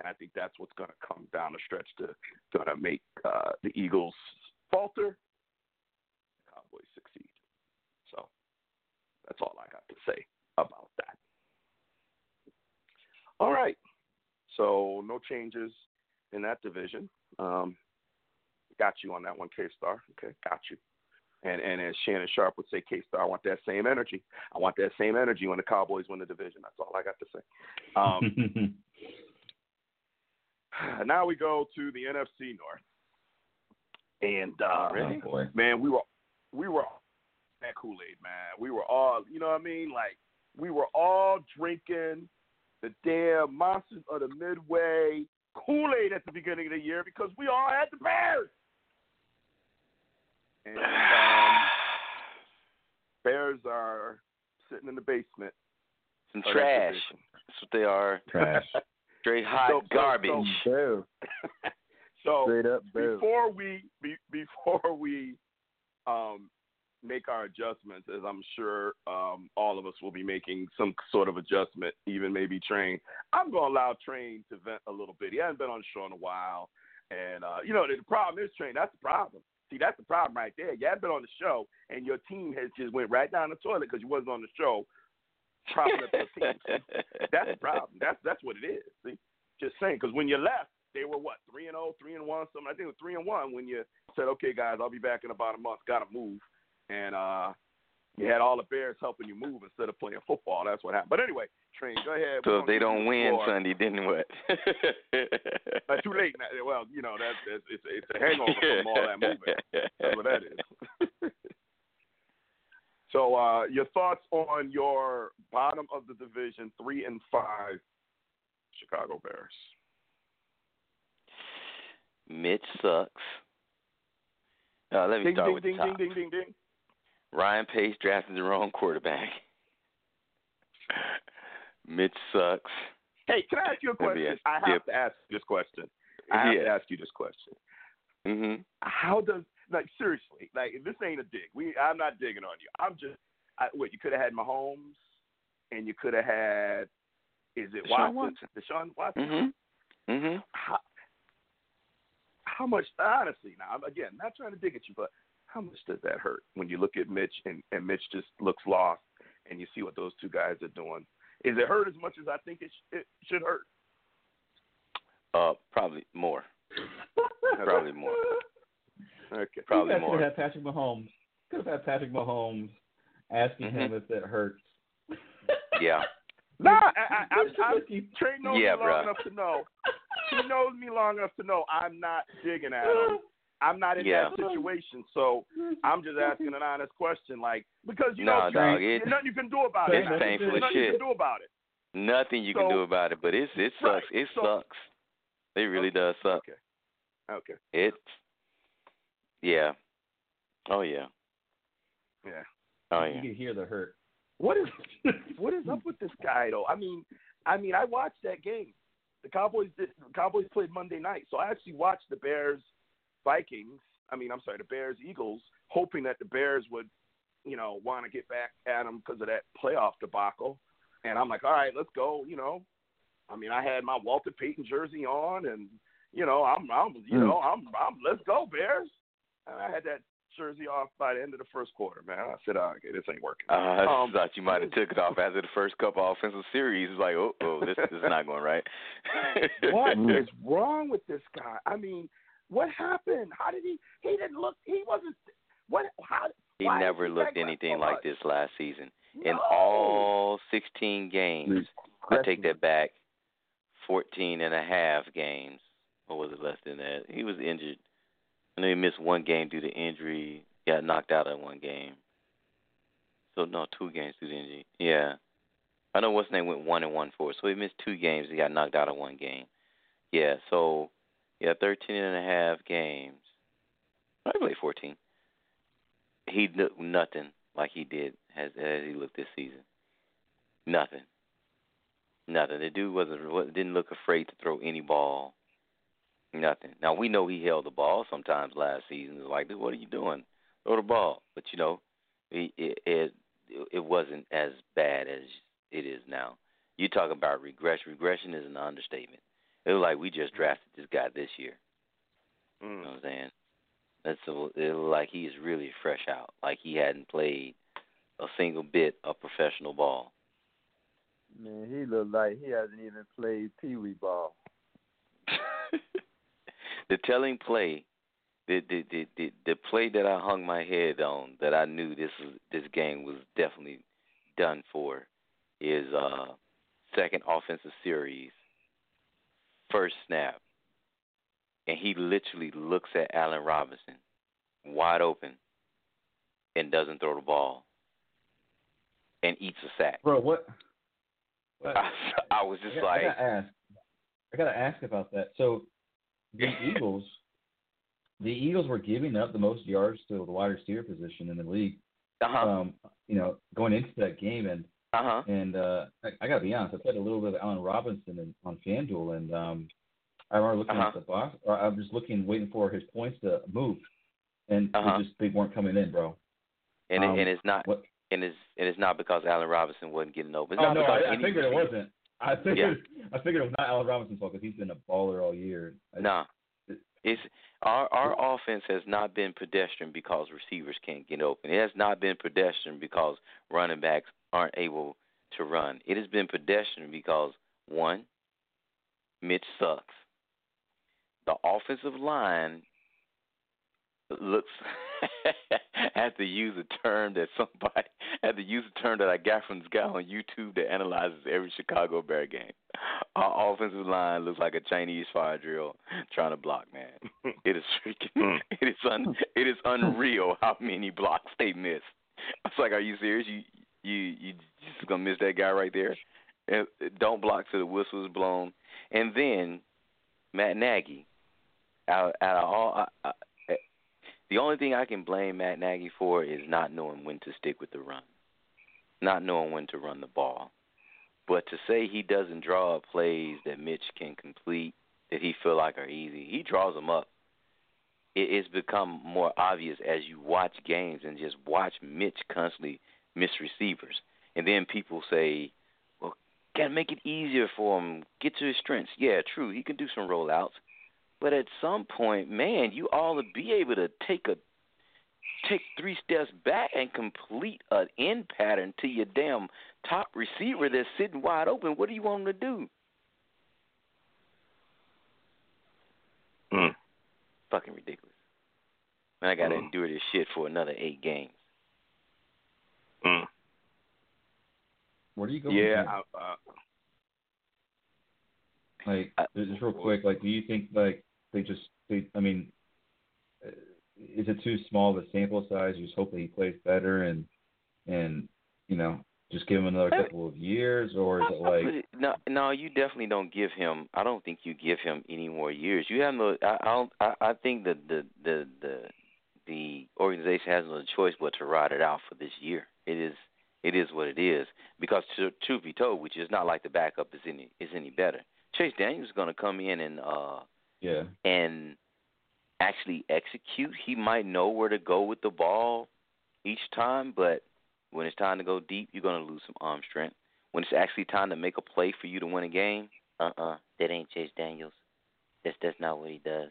And I think that's what's going to come down the stretch to going to make uh, the Eagles falter, the Cowboys succeed. So that's all I got to say about that. All right. So no changes in that division. Um, got you on that one, K Star. Okay, got you. And and as Shannon Sharpe would say, K Star, I want that same energy. I want that same energy when the Cowboys win the division. That's all I got to say. Um, now we go to the NFC North. And uh, oh, man, we were we were that Kool Aid, man. We were all, you know what I mean? Like we were all drinking the damn monsters of the Midway Kool Aid at the beginning of the year because we all had the Bears. And um, Bears are sitting in the basement. Some trash. That's what they are. Trash. Straight hot so, garbage. So, so Straight up before we be, before we um, make our adjustments, as I'm sure um, all of us will be making some sort of adjustment, even maybe Train. I'm going to allow Train to vent a little bit. He hasn't been on the show in a while. And, uh, you know, the problem is, Train, that's the problem. See, that's the problem right there. You haven't been on the show, and your team has just went right down the toilet because you wasn't on the show propping up your team. that's the problem. That's that's what it is. See, just saying. Because when you left, they were what three and 0, 3 and one, something. I think it was three and one when you said, "Okay, guys, I'll be back in about a month. Got to move." and uh, you had all the Bears helping you move instead of playing football. That's what happened. But anyway, Train, go ahead. So if they don't win Sunday, then what? uh, too late. Now. Well, you know that's, that's it's, it's a hangover from all that moving. That's what that is. so, uh, your thoughts on your bottom of the division, three and five, Chicago Bears? Mitch sucks. Uh, let me ding, start ding, with ding, the top. Ding, ding, ding, ding, Ryan Pace drafted the wrong quarterback. Mitch sucks. Hey, can I ask you a question? Yes. I have Yep. to ask you this question. I have to ask you this question. Mhm. How does like seriously? Like this ain't a dig. We I'm not digging on you. I'm just I, what you could have had Mahomes, and you could have had is it Deshaun Watson? Deshaun Watson. Mhm. Mhm. How, how much? Honestly, now again not trying to dig at you, but how much does that hurt when you look at Mitch and, and Mitch just looks lost, and you see what those two guys are doing? Is it hurt as much as I think it, sh- it should hurt? Uh, probably more. Probably more. Okay. Probably you guys more. could have had Patrick Mahomes. Could have had Patrick Mahomes asking him Mhm. if it hurts. Yeah. Nah, I, I, I, Mr. I, Whiskey. Trey knows Yeah, me long bruh. enough to know. He knows me long enough to know I'm not digging at him. I'm not in Yeah. that situation, so I'm just asking an honest question, like because you Nah, know dog, there's it- nothing you can do about it. It's painful There's as nothing you can do about it. Nothing you can do about it, but it's it Right, sucks. It so- sucks. It really Okay, does suck. Okay. Okay. It's yeah. Oh yeah. Yeah. Oh You yeah. can hear the hurt. What is what is up with this guy though? I mean, I mean, I watched that game. The Cowboys did, the Cowboys played Monday night, so I actually watched the Bears Vikings. I mean, I'm sorry, the Bears Eagles, hoping that the Bears would, you know, want to get back at them because of that playoff debacle. And I'm like, all right, let's go. You know, I mean, I had my Walter Payton jersey on, and you know, I'm, I'm, you hmm. know, I'm, I'm, let's go Bears. And I had that jersey off by the end of the first quarter, man. I said, oh, okay, this ain't working. Uh, I Um, thought you might have took it off after the first couple offensive series. It's like, oh, oh, this, this is not going right. What is wrong with this guy? I mean, what happened? How did he? He didn't look. He wasn't. What? How? He never looked anything so like this last season. In all 16 games, I take that back. 14 and a half games. Or was it less than that? He was injured. I know he missed one game due to injury. Got knocked out in one game. So no, two games due to injury. Yeah. I know what's name went one and one for. So he missed two games. He got knocked out in one game. Yeah. So yeah, 13 and a half games. I played 14. He looked nothing like he did as as he looked this season. Nothing. Nothing. The dude wasn't didn't look afraid to throw any ball. Nothing. Now we know he held the ball sometimes last season. It's like, what are you doing? Throw the ball. But you know, it it it, it wasn't as bad as it is now. You talk about regression. Regression is an understatement. It was like we just drafted this guy this year. You know Mm. what I'm saying? That's a, it was like he's really fresh out. Like he hadn't played a single bit of professional ball. Man, he looked like he hasn't even played pee wee ball. The telling play, the, the the the the play that I hung my head on, that I knew this was this game was definitely done for, is uh second offensive series, first snap, and he literally looks at Allen Robinson, wide open, and doesn't throw the ball, and eats a sack. Bro, what? what I, I was I just gotta, like, I gotta ask. I gotta ask about that. So, the Eagles, the Eagles were giving up the most yards to the wide receiver position in the league. uh huh, Um, you know, going into that game, and uh huh. and uh, I, I gotta be honest, I played a little bit of Allen Robinson in, on FanDuel, and um, I remember looking Uh-huh. at the box. Or I was just looking, waiting for his points to move, and Uh-huh. they just they weren't coming in, bro. And it, Um, and it's not What? and it's and it's not because Allen Robinson wasn't getting open. It's oh no, I, I figured it wasn't. I figured I figured it was not Allen Robinson's fault because he's been a baller all year. I- Nah. It's our our offense has not been pedestrian because receivers can't get open. It has not been pedestrian because running backs aren't able to run. It has been pedestrian because one, Mitch sucks. The offensive line looks I have to use a term that somebody I have to use a term that I got from this guy on YouTube that analyzes every Chicago Bear game. Our offensive line looks like a Chinese fire drill trying to block, man. It is freaking hmm. it is un it is unreal how many blocks they miss. I was like, are you serious? You you you just gonna miss that guy right there? And don't block till the whistle is blown. And then Matt Nagy, out out of all, I, I, The only thing I can blame Matt Nagy for is not knowing when to stick with the run, not knowing when to run the ball. But to say he doesn't draw up plays that Mitch can complete that he feel like are easy, he draws them up. It, it's become more obvious as you watch games and just watch Mitch constantly miss receivers, and then people say, "Well, gotta make it easier for him. Get to his strengths." Yeah, true. He can do some rollouts, but at some point, man, you ought to be able to take a take three steps back and complete an end pattern to your damn top receiver that's sitting wide open. What do you want him to do? Mm. Fucking ridiculous. And I got to Mm. endure this shit for another eight games. Mm. Where do you go? from Yeah, here? I, uh, Like, I- just real quick, like, do you think like they just they? I mean, uh, is it too small of a sample size? You just hope that he plays better and and you know just give him another couple of years, or is it like no, no, you definitely don't give him. I don't think you give him any more years. You have no. I, I don't. I, I think that the the the the organization has no choice but to ride it out for this year. It is. It is what it is. Because to, truth be told, which is not like the backup is any is any better. Chase Daniels is going to come in and uh yeah? and actually execute. He might know where to go with the ball each time, but when it's time to go deep, you're to lose some arm strength. When it's actually time to make a play for you to win a game, uh-uh, that ain't Chase Daniels. That's that's not what he does.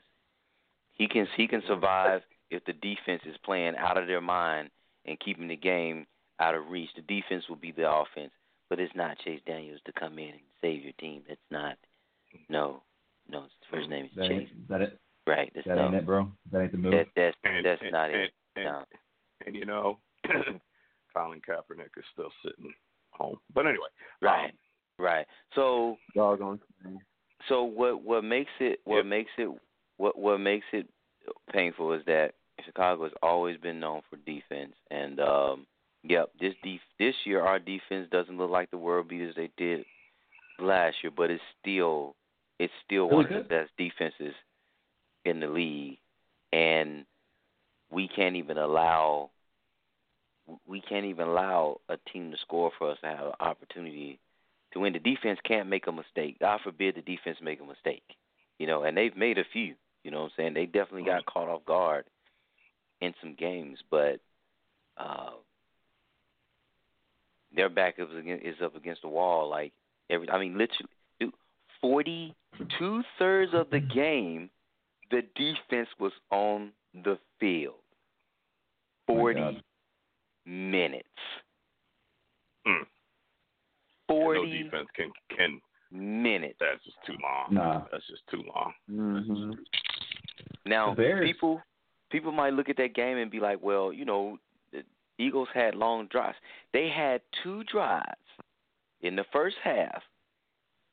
He can he can survive if the defense is playing out of their mind and keeping the game out of reach. The defense will be the offense, but it's not Chase Daniels to come in and save your team. That's not. No, no. His first name is That Chase. ain't that it? Right. That's That no. ain't it, bro. That ain't the move. That, that's and, that's and, not and, it. And, No. and you know, Colin Kaepernick is still sitting home. But anyway, Right. um, Right. So Doggone. so what what makes it what Yep. makes it what what makes it painful is that Chicago has always been known for defense and um yep, this def- this year our defense doesn't look like the world beaters they did last year, but it's still it's still Really one of good. the best defenses in the league and we can't even allow we can't even allow a team to score for us to have an opportunity to win. The defense can't make a mistake. God forbid the defense make a mistake. You know, and they've made a few. You know what I'm saying? They definitely got caught off guard in some games, but uh their back is against, is up against the wall like every I mean literally dude, forty two thirds of the game the defense was on the field. Oh my Forty God. minutes. Mm. no defense can can. minutes. That's just too long. Nah. That's just too long. Mm-hmm. Now, people people might look at that game and be like, "Well, you know, the Eagles had long drives. They had two drives in the first half.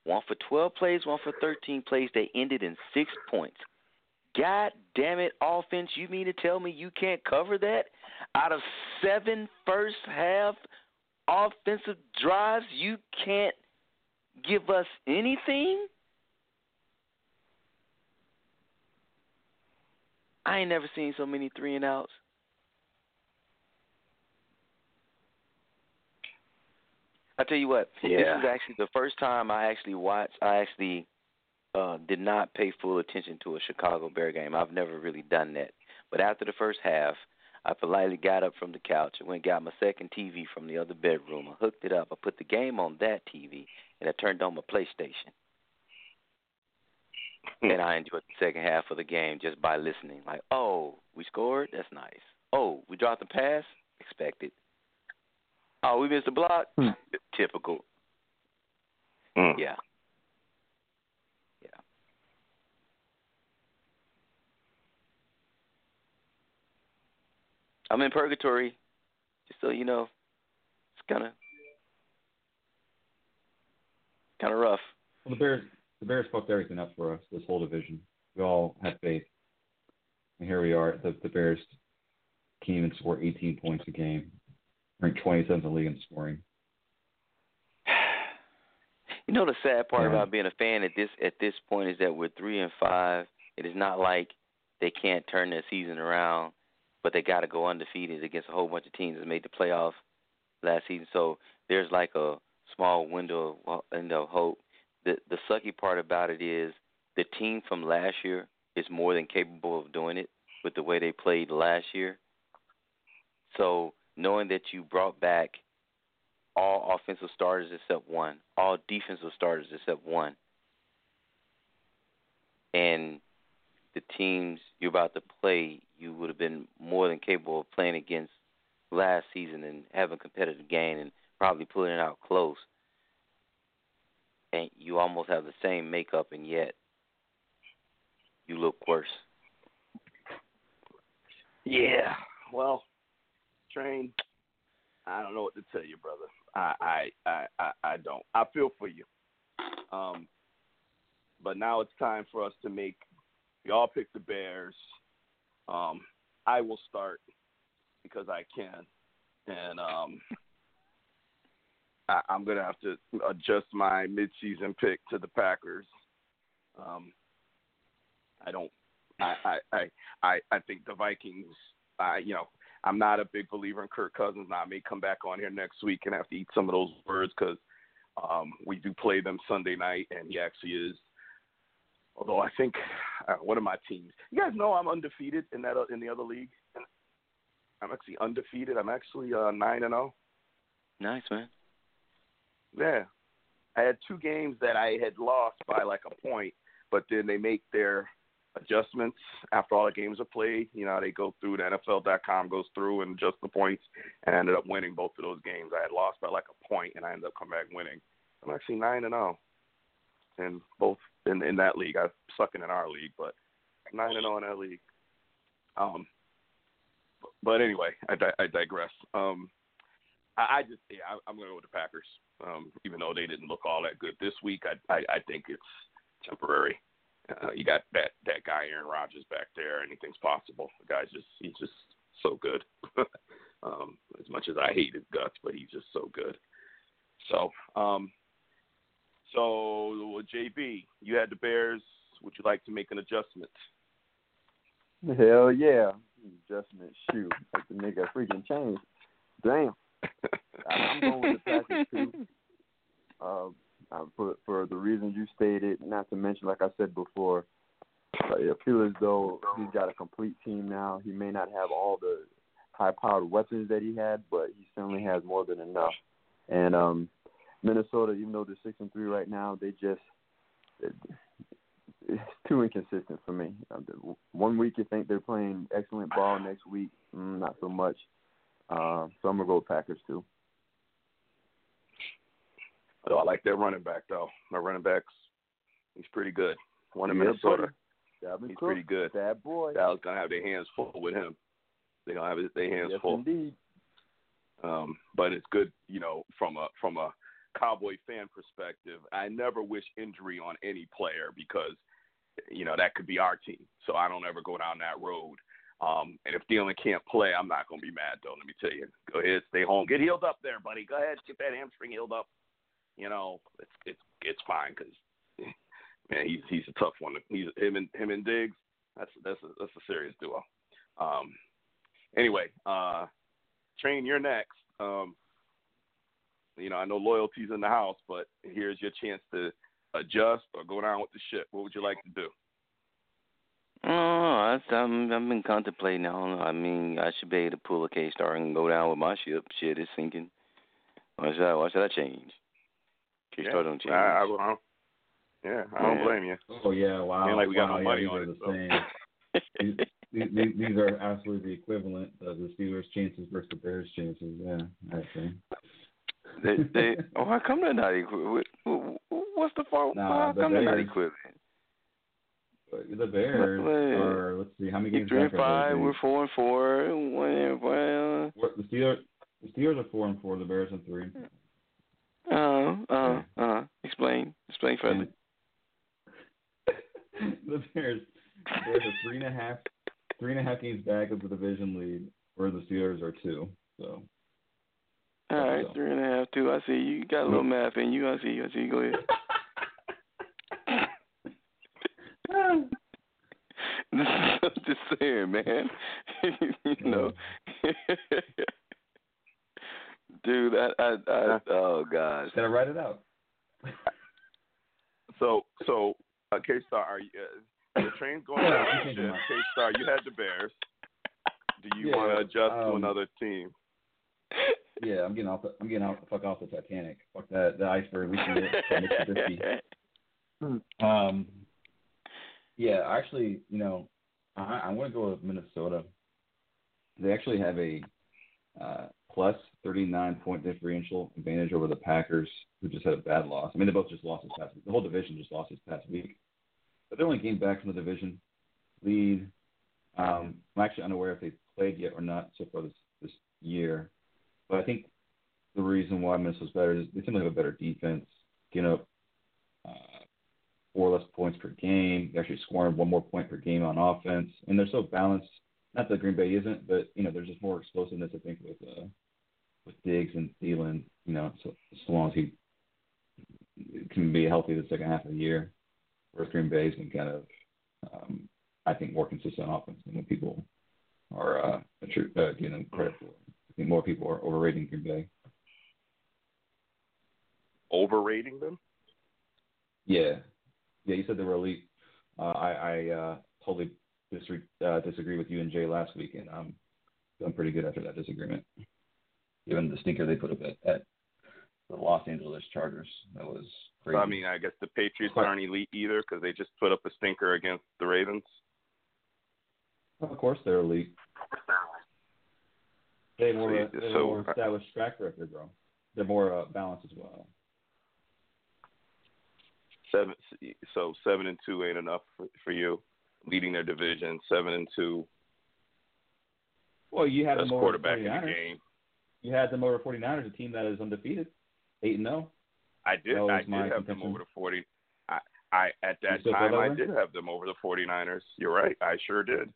One for 12 plays, one for 13 plays. They ended in 6 points. God damn it, offense, you mean to tell me you can't cover that? Out of seven first half offensive drives, you can't give us anything? I ain't never seen so many three and outs. I tell you what, this Yeah. is actually the first time I actually watched. I actually uh, did not pay full attention to a Chicago Bear game. I've never really done that. But after the first half, I politely got up from the couch and went and got my second TV from the other bedroom. I hooked it up. I put the game on that TV, and I turned on my PlayStation. and I enjoyed the second half of the game just by listening. Like, oh, we scored? That's nice. Oh, we dropped the pass? Expected. Oh, we missed a block? Hmm. Typical. Mm. Yeah. Yeah. I'm in purgatory. Just so you know. It's kinda kinda rough. Well, the Bears, the Bears fucked everything up for us. This whole division. We all had faith, and here we are. The, the Bears can't even score 18 points a game, ranked 27th in the league in scoring. You know the sad part Yeah. about being a fan at this at this point is that we're three and five. It is not like they can't turn their season around but they got to go undefeated against a whole bunch of teams that made the playoffs last season. So there's like a small window of window of hope. The the sucky part about it is the team from last year is more than capable of doing it with the way they played last year. So knowing that you brought back all offensive starters except one, all defensive starters except one, and the teams you're about to play, you would have been more than capable of playing against last season and having a competitive game and probably pulling it out close. And you almost have the same makeup, and yet you look worse. Yeah, well, train. I don't know what to tell you, brother. I I I I, don't. I feel for you. Um, but now it's time for us to make. We all pick the Bears. Um, I will start because I can, and um, I, I'm gonna have to adjust my midseason pick to the Packers. Um, I don't. I I I I, I think the Vikings. I you know I'm not a big believer in Kirk Cousins. Now, I may come back on here next week and have to eat some of those words because um, we do play them Sunday night, and he actually is. Although I think uh, one of my teams, you guys know I'm undefeated in that in the other league. I'm actually undefeated. I'm actually uh, nine and zero. Oh. Nice man. Yeah, I had two games that I had lost by like a point, but then they make their adjustments after all the games are played. You know, they go through the NFL.com goes through and adjust the points, and I ended up winning both of those games. I had lost by like a point, and I ended up coming back winning. I'm actually nine and zero, oh. and both in in that league. I'm sucking in our league, but nine and zero oh in that league. Um, but anyway, I, I digress. Um, I, I just yeah, I, I'm going to go with the Packers. Um, even though they didn't look all that good this week, I I, I think it's temporary. Uh, you got that that guy Aaron Rodgers back there. Anything's possible. The guy's just he's just so good. um, as much as I hate his guts, but he's just so good. So, um, so JB, you had the Bears. Would you like to make an adjustment? Hell yeah, adjustment. Shoot, like the nigga freaking change. Damn. I'm going with the Packers too. Uh, uh, for for the reasons you stated. Not to mention, like I said before, I feel as though he's got a complete team now. He may not have all the high-powered weapons that he had, but he certainly has more than enough. And um, Minnesota, even though they're six and three right now, they just it's too inconsistent for me. Uh, one week you think they're playing excellent ball, next week mm, not so much. Uh, so I'm gonna go Packers too. Oh, I like their running back though. My running backs, he's pretty good. One in Minnesota. Buddy. He's pretty good. Bad boy. Dallas gonna have their hands full with him. They're gonna have their hands yes, full. Indeed. Um, but it's good, you know, from a from a Cowboy fan perspective. I never wish injury on any player because, you know, that could be our team. So I don't ever go down that road. Um, and if Thielen can't play, I'm not gonna be mad though. Let me tell you. Go ahead, stay home, get healed up there, buddy. Go ahead, get that hamstring healed up you know, it's it's it's fine because man, he's he's a tough one. He's him and him and Diggs. That's that's a, that's a serious duo. Um, anyway, uh, train, you're next. Um, you know, I know loyalty's in the house, but here's your chance to adjust or go down with the ship. What would you like to do? Oh, I'm, I've been contemplating. I don't know. I mean, I should be able to pull a K star and go down with my ship. Shit is sinking. Why should I? Why should I change? Yeah, don't change. I, I, I, yeah, I don't blame you. Oh yeah, wow. Ain't like we got wow, no money yeah, on it. The same. these, these, these are absolutely the equivalent of the Steelers' chances versus the Bears' chances. Yeah, I see. they, they, oh, how come they're not equivalent? What's the fault? Nah, how come Bears, they're not equivalent? The Bears are. Let's see, how many games? Three and five. We're four and four. One, and well, the Steelers. The Steelers are four and four. The Bears are three. Hmm. Uh, uh, uh. Explain. Explain further. the Bears, the Bears are three and a half, three and a half games back of the division lead, where the Steelers are two. So. All right, so. three and a half, two. I see you got a little math in you. I see you. I see you. Go ahead. just saying, man. you know, dude. I, I, I, oh gosh. Gotta write it out. so, so, uh, K Star, are you? Uh, the train's going down. K Star, you had the Bears. Do you Yeah, want to adjust to um, another team? Yeah, I'm getting off. The, I'm getting off. The fuck off the Titanic. Fuck that. The iceberg. We can get to Mississippi. Um. Yeah, actually, you know, I, I want to go with Minnesota. They actually have a uh, plus 39 point differential advantage over the Packers, who just had a bad loss. I mean, they both just lost this past week. The whole division just lost this past week. But they're only game back from the division lead. Um, I'm actually unaware if they've played yet or not so far this, this year. But I think the reason why Minnesota's better is they seem to have a better defense, getting up uh, four less points per game. They're actually scoring one more point per game on offense, and they're so balanced. Not that Green Bay isn't, but you know, there's just more explosiveness. I think with uh, with Diggs and Thielen. You know, so as long as he can be healthy the second half of the year, whereas Green Bay's been kind of, um, I think, more consistent offense than what people are uh, attri- uh, giving them credit for. I think more people are overrating Green Bay. Overrating them? Yeah, yeah. You said they were elite. Uh, I, I uh, totally disagree, uh, disagree with you and Jay last week, and I'm feeling pretty good after that disagreement. Given the stinker they put up at, at the Los Angeles Chargers, that was crazy. I mean, I guess the Patriots aren't elite either because they just put up a stinker against the Ravens. of course they're elite. They more, So- they're so- more established track record, bro. They're more uh, balanced as well. Seven, so seven and two ain't enough for, for you. Leading their division, seven and two. Well, you had Best them over quarterback in the game. You had them over 49ers, a team that is undefeated, eight and zero. I did. I did have them over the forty. I, I at that time that I did have them over the 49ers. You're right. I sure did.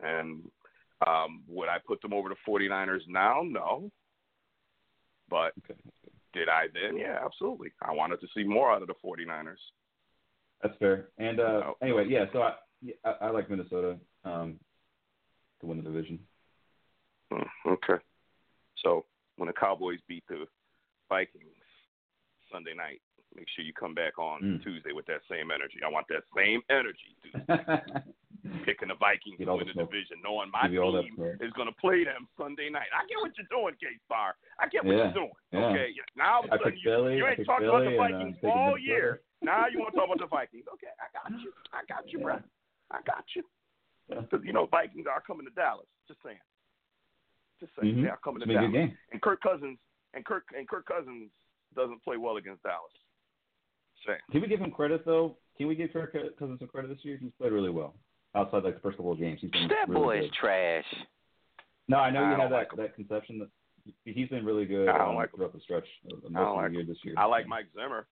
And um, would I put them over the 49ers now? No. But Okay, did I then? Yeah, absolutely. I wanted to see more out of the 49ers. that's fair. And uh, Oh. anyway, yeah. So I, I, I like Minnesota um, to win the division. Hmm, Okay. So when the Cowboys beat the Vikings Sunday night, make sure you come back on Mm. Tuesday with that same energy. I want that same energy Tuesday. picking the Vikings to win the division, knowing my Give you all that team is going to play them Sunday night. I get what you're doing, K Star. I get what Yeah, you're doing. yeah. Okay. Yeah. Now all of a sudden you, Philly. you ain't talking about the I'm Vikings all year. Now you want to talk about the Vikings. Okay, I got you. I got you, bro. I got you. Because you know Vikings are coming to Dallas. Just saying. Just saying Mhm. they are coming to gonna be a Dallas. game. And Kirk Cousins and Kirk and Kirk Cousins doesn't play well against Dallas. Saying. Can we give him credit though? Can we give Kirk Cousins some credit this year? He's played really well outside like the first couple of games. He's been That really boy good. is trash. No, I know I you don't have that him. that conception that he's been really good I don't um, like him. throughout the stretch of of I don't most of like the year this year. I like Mike Zimmer,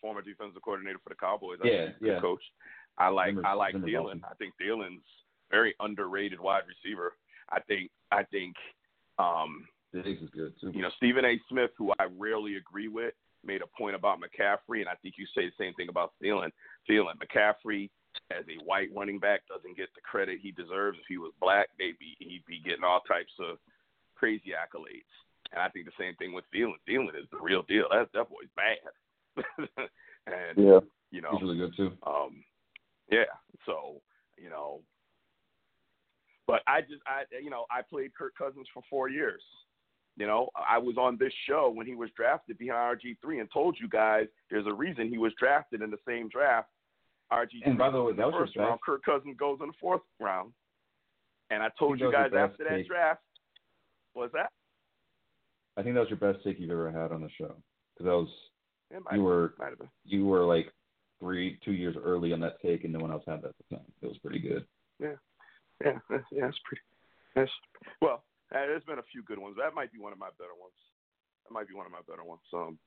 former defensive coordinator for the Cowboys. I Yeah, think he's a good yeah. coach. I like Zimmer's- I like Zimmer's Thielen. awesome. I think Thielen's very underrated wide receiver. I think I think um, Diggs is good too. you know Stephen A. Smith, who I rarely agree with, made a point about McCaffrey, and I think you say the same thing about Thielen. Thielen, McCaffrey, as a white running back, doesn't get the credit he deserves. If he was black, they'd be he'd be getting all types of crazy accolades. And I think the same thing with Thielen. Thielen is the real deal. That that boy's bad. and Yeah. you know, He's really good too. um, yeah. So you know, but I just I you know I played Kirk Cousins for four years. You know, I was on this show when he was drafted behind RG three and told you guys there's a reason he was drafted in the same draft. RG And by the way, that was your first round. Kirk Cousins goes in the fourth round. And I told you guys after that take. draft. Was that? I think that was your best take you've ever had on the show because that was you were have been. you were like three two years early on that take and no one else had that at the time. It was pretty good. Yeah, that's, yeah, that's pretty. That's well. uh, There's been a few good ones. That might be one of my better ones. That might be one of my better ones. Um,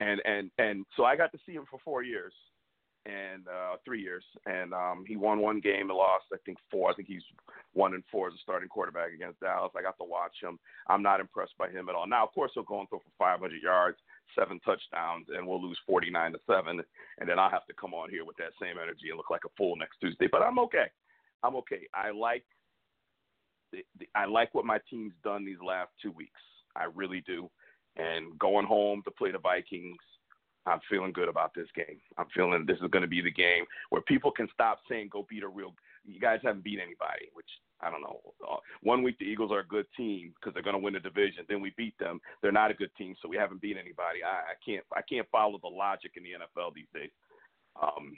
and and and so I got to see him for four years, and uh, three years, and um, he won one game and lost I think four. I think he's one and four as a starting quarterback against Dallas. I got to watch him. I'm not impressed by him at all. Now, of course, he'll go and throw for 500 yards, seven touchdowns, and we'll lose 49 to seven, and then I'll have to come on here with that same energy and look like a fool next Tuesday. But I'm okay. I'm okay. I like the, the, I like what my team's done these last two weeks. I really do. And going home to play the Vikings, I'm feeling good about this game. I'm feeling this is going to be the game where people can stop saying go beat a real. You guys haven't beat anybody, which I don't know. Uh, one week the Eagles are a good team because they're going to win the division. Then we beat them. They're not a good team, so we haven't beat anybody. I, I can't. I can't follow the logic in the NFL these days. Um,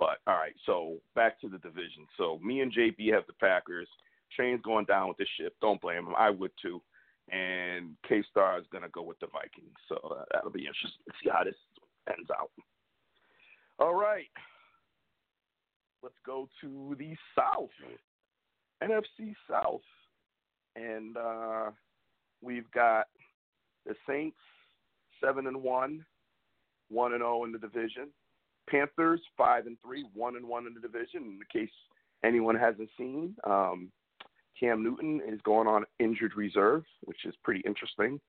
but all right, so back to the division. So me and JB have the Packers. Train's going down with this ship. Don't blame him. I would too. And K Star is going to go with the Vikings. So uh, that'll be interesting to see how this ends out. All right. Let's go to the South, NFC South. And uh, we've got the Saints, 7 and 1, 1 and 0 in the division. Panthers five and three, one and one in the division. In the case anyone hasn't seen, um, Cam Newton is going on injured reserve, which is pretty interesting.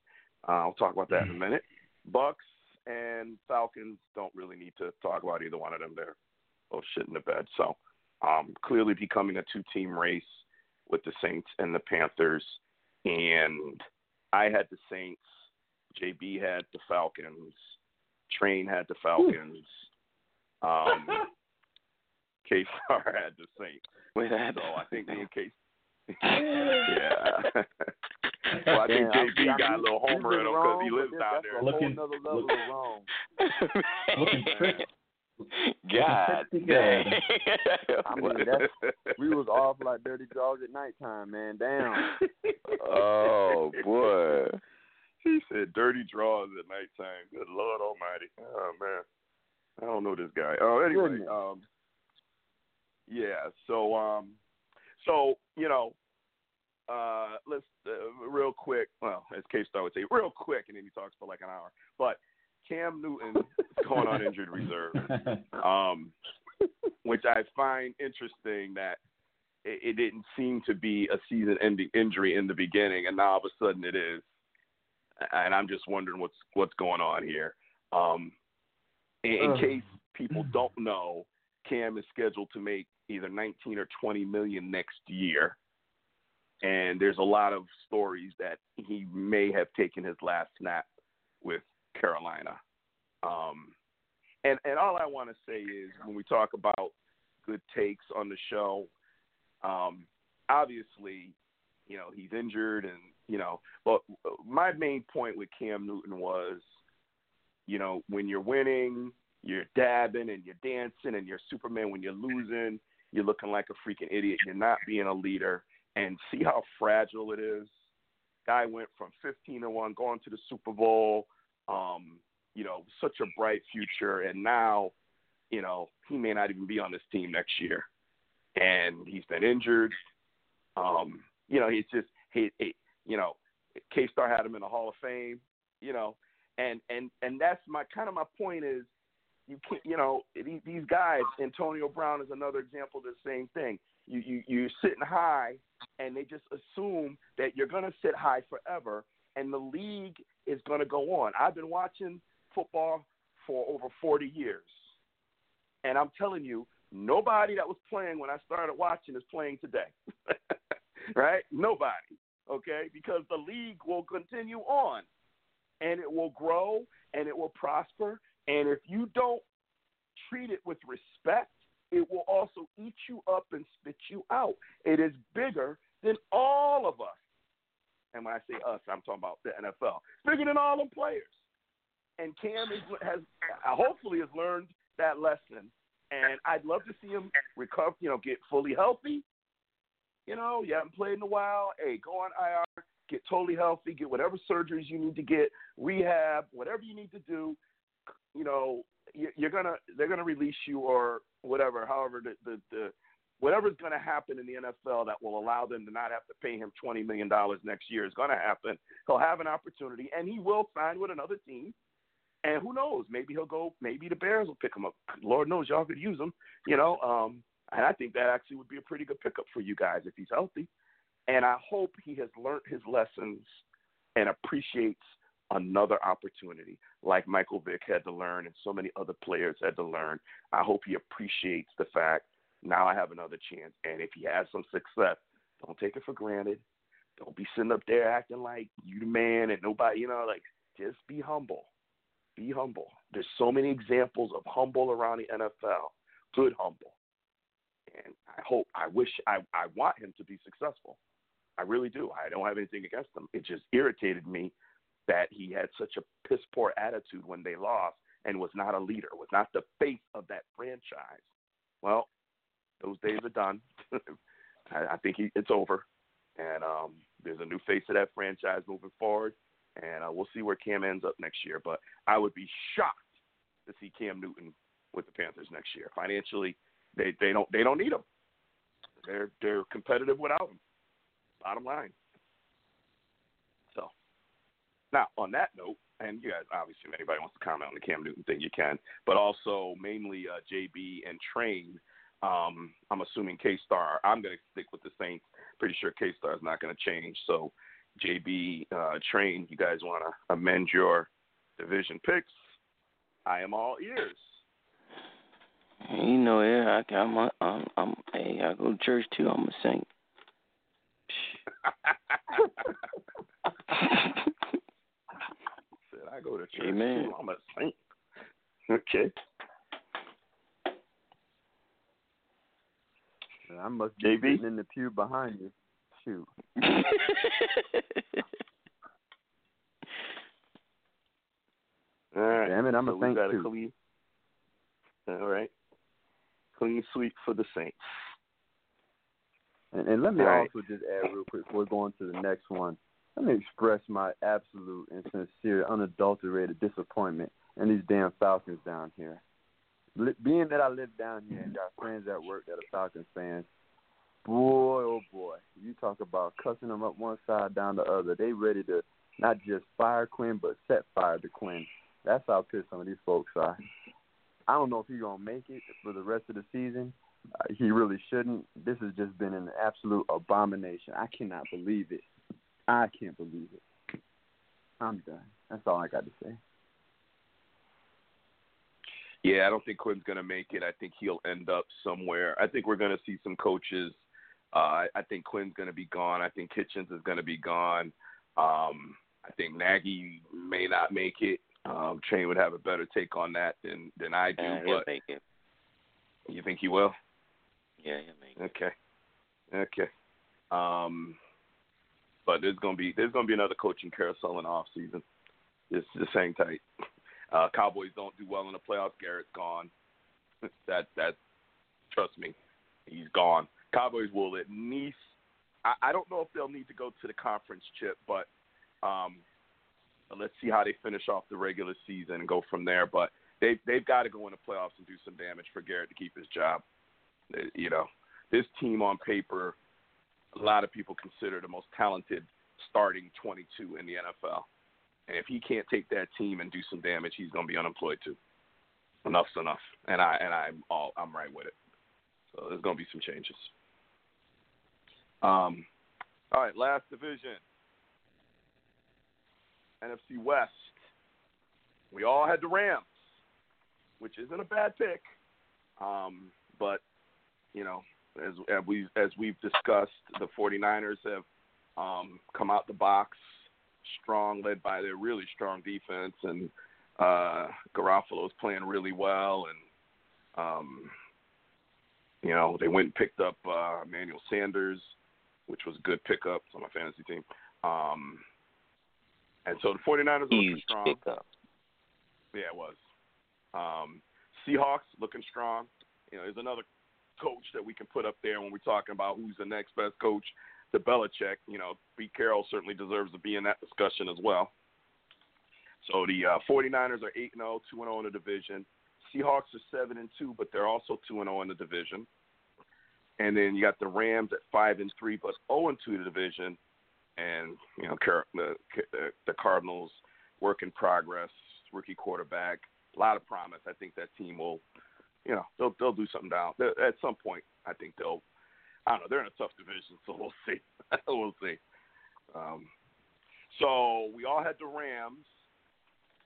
Uh, I'll talk about that in a minute. Bucks and Falcons don't really need to talk about either one of them. They're both shit in the bed. So um, clearly becoming a two-team race with the Saints and the Panthers. And I had the Saints. JB had the Falcons. Train had the Falcons. Um, K Star had the Saints. Wait, that. So I think me and K. yeah. well, I think JB I got a little homer in him because he lives down that's there. A Looking- whole nother level look- of wrong. Looking tricky. God pretty dang. I mean, that's we was off like dirty draws at nighttime, man. Damn. oh boy. he said dirty draws at nighttime. Good Lord Almighty. Oh man. I don't know this guy. Oh, anyway, um, yeah. So, um, so you know, uh, let's uh, real quick. Well, as K Star would say, real quick, and then he talks for like an hour. But Cam Newton is going on injured reserve, um, which I find interesting that it, it didn't seem to be a season-ending injury in the beginning, and now all of a sudden it is. And I'm just wondering what's what's going on here. Um, in, in case people don't know, Cam is scheduled to make either 19 or 20 million next year, and there's a lot of stories that he may have taken his last snap with Carolina. Um, and and all I want to say is when we talk about good takes on the show, um, obviously, you know he's injured, and you know, but my main point with Cam Newton was you know, when you're winning, you're dabbing and you're dancing and you're Superman. When you're losing, you're looking like a freaking idiot. You're not being a leader. And see how fragile it is. Guy went from 15 to one, going to the Super Bowl. Um, you know, such a bright future, and now, you know, he may not even be on this team next year. And he's been injured. Um, you know, he's just he, he you know, K Star had him in the Hall of Fame. You know, and and and that's my kind of my point is you can't you know these, these guys Antonio Brown is another example of the same thing. You you you're sitting high and they just assume that you're going to sit high forever and the league is going to go on. I've been watching football for over 40 years. And I'm telling you nobody that was playing when I started watching is playing today. Right? Nobody. Okay? Because the league will continue on and it will grow and it will prosper. And if you don't treat it with respect, it will also eat you up and spit you out. It is bigger than all of us. And when I say us, I'm talking about the NFL. It's bigger than all them players. And Cam is, has hopefully has learned that lesson. And I'd love to see him recover, you know, get fully healthy. You know, you haven't played in a while. Hey, go on IR, get totally healthy, get whatever surgeries you need to get, rehab, whatever you need to do. You know, you- you're gonna they're gonna release you or whatever, however the the, the whatever's to happen in the NFL that will allow them to not have to pay him twenty million dollars next year is to happen. He'll have an opportunity, and he will sign with another team. And who knows? Maybe he'll go. Maybe the Bears will pick him up. Lord knows y'all could use him. You know, um, and I think that actually would be a pretty good pickup for you guys if he's healthy. And I hope he has learned his lessons and appreciates another opportunity like Michael Vick had to learn and so many other players had to learn. I hope he appreciates the fact Now I have another chance. And if he has some success, don't take it for granted. Don't be sitting up there acting like you the man and nobody, you know, like just be humble. Be humble. There's so many examples of humble around the NFL. Good humble. And I hope, I wish, I, I want him to be successful. I really do. I don't have anything against him. It just irritated me that he had such a piss poor attitude when they lost and was not a leader, was not the face of that franchise. Well, those days are done. I, I think he, it's over, and um, there's a new face of that franchise moving forward, and uh, we'll see where Cam ends up next year. But I would be shocked to see Cam Newton with the Panthers next year. Financially, they they don't they don't need him. They're they're competitive without him. Bottom line. So now on that note, and you guys obviously if anybody wants to comment on the Cam Newton thing, you can. But also mainly uh, JB and Train. Um, I'm assuming K Star. I'm going to stick with the Saints. Pretty sure K Star is not going to change. So JB uh, Train, you guys want to amend your division picks? I am all ears. You know, yeah, I, I'm, I'm, I'm, hey, I go to church too. I'm a saint. Said I go to church Amen. too. I'm a saint. Okay. I must be JB? sitting in the pew behind you. Shoot. All right. Damn it, I'm so a saint too. clean. All right. Clean sweep for the Saints. And, and let me right. also just add real quick before going to the next one. Let me express my absolute and sincere, unadulterated disappointment in these damn Falcons down here. Being that I live down here and got friends at work that are Falcons fans, boy, oh boy, you talk about cussing them up one side down the other. They ready to not just fire Quinn, but set fire to Quinn. That's how pissed some of these folks are. I don't know if he's gonna make it for the rest of the season. Uh, he really shouldn't. This has just been an absolute abomination. I cannot believe it. I can't believe it. I'm done. That's all I got to say. Yeah, I don't think Quinn's going to make it. I think he'll end up somewhere. I think we're going to see some coaches. Uh, I, I think Quinn's going to be gone. I think Kitchens is going to be gone. Um, I think Nagy may not make it. Um, Train would have a better take on that than than I do. Yeah, he'll but make it. you think he will? Yeah, he'll. Okay. Okay. Um, but there's gonna be there's gonna be another coaching carousel in the off season. It's just hang tight. Uh, Cowboys don't do well in the playoffs. Garrett's gone. that that trust me, he's gone. Cowboys will at least. I, I don't know if they'll need to go to the conference chip, but um, let's see how they finish off the regular season and go from there. But they they've got to go in the playoffs and do some damage for Garrett to keep his job. You know, this team on paper, a lot of people consider the most talented starting 22 in the NFL. And if he can't take that team and do some damage, he's going to be unemployed too. Enough's enough, and I and I'm all I'm right with it. So there's going to be some changes. Um, all right, last division, NFC West. We all had the Rams, which isn't a bad pick, um, but you know, as, as we as we've discussed, the 49ers have um, come out the box strong, led by their really strong defense, and uh, Garoppolo's playing really well, and um, you know they went and picked up uh, Emmanuel Sanders, which was a good pickup on my fantasy team. Um, and so the 49ers are looking strong. pickup. Yeah, it was. Um, Seahawks looking strong. You know, there's another coach that we can put up there when we're talking about who's the next best coach to Belichick. You know, Pete Carroll certainly deserves to be in that discussion as well. So the uh, 49ers are 8 0, 2 0 in the division. Seahawks are 7 and 2, but they're also 2 0 in the division. And then you got the Rams at 5 and 3, but 0 and 2 in the division. And, you know, the, the Cardinals, work in progress, rookie quarterback, a lot of promise. I think that team will, you know, they'll they'll do something down They'll- at some point. I think they'll. I don't know. They're in a tough division, so we'll see. we'll see. Um, so we all had the Rams.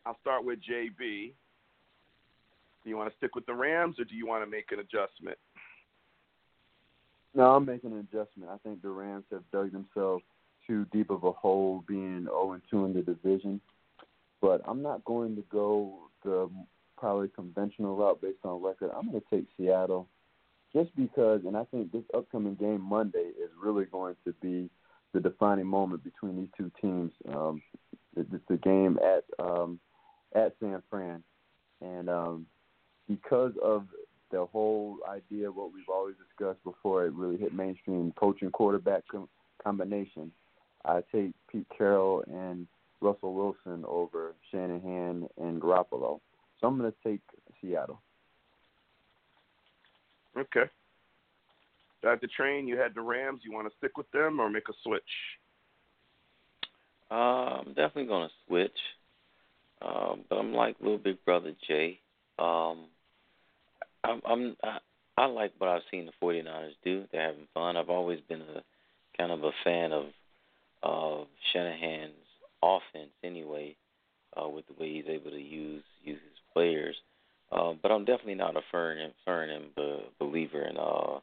I'll start with JB. Do you want to stick with the Rams, or do you want to make an adjustment? No, I'm making an adjustment. I think the Rams have dug themselves too deep of a hole being 0 2 in the division. But I'm not going to go the probably conventional route based on record. I'm going to take Seattle just because, and I think this upcoming game Monday is really going to be the defining moment between these two teams. Um, it's the game at um, at San Fran, and um, because of the whole idea what we've always discussed before it really hit mainstream coaching quarterback com- combination, I take Pete Carroll and Russell Wilson over Shanahan and Garoppolo. So I'm going to take Seattle. Okay. At the train, you had the Rams. You want to stick with them or make a switch? Uh, I'm definitely going to switch. Um, but I'm like little big brother Jay. Um, I'm, I'm I, I like what I've seen the 49ers do. They're having fun. I've always been a kind of a fan of of Shanahan's offense anyway, uh, with the way he's able to use use his players. Uh, but I'm definitely not a firm and firm and believer in uh,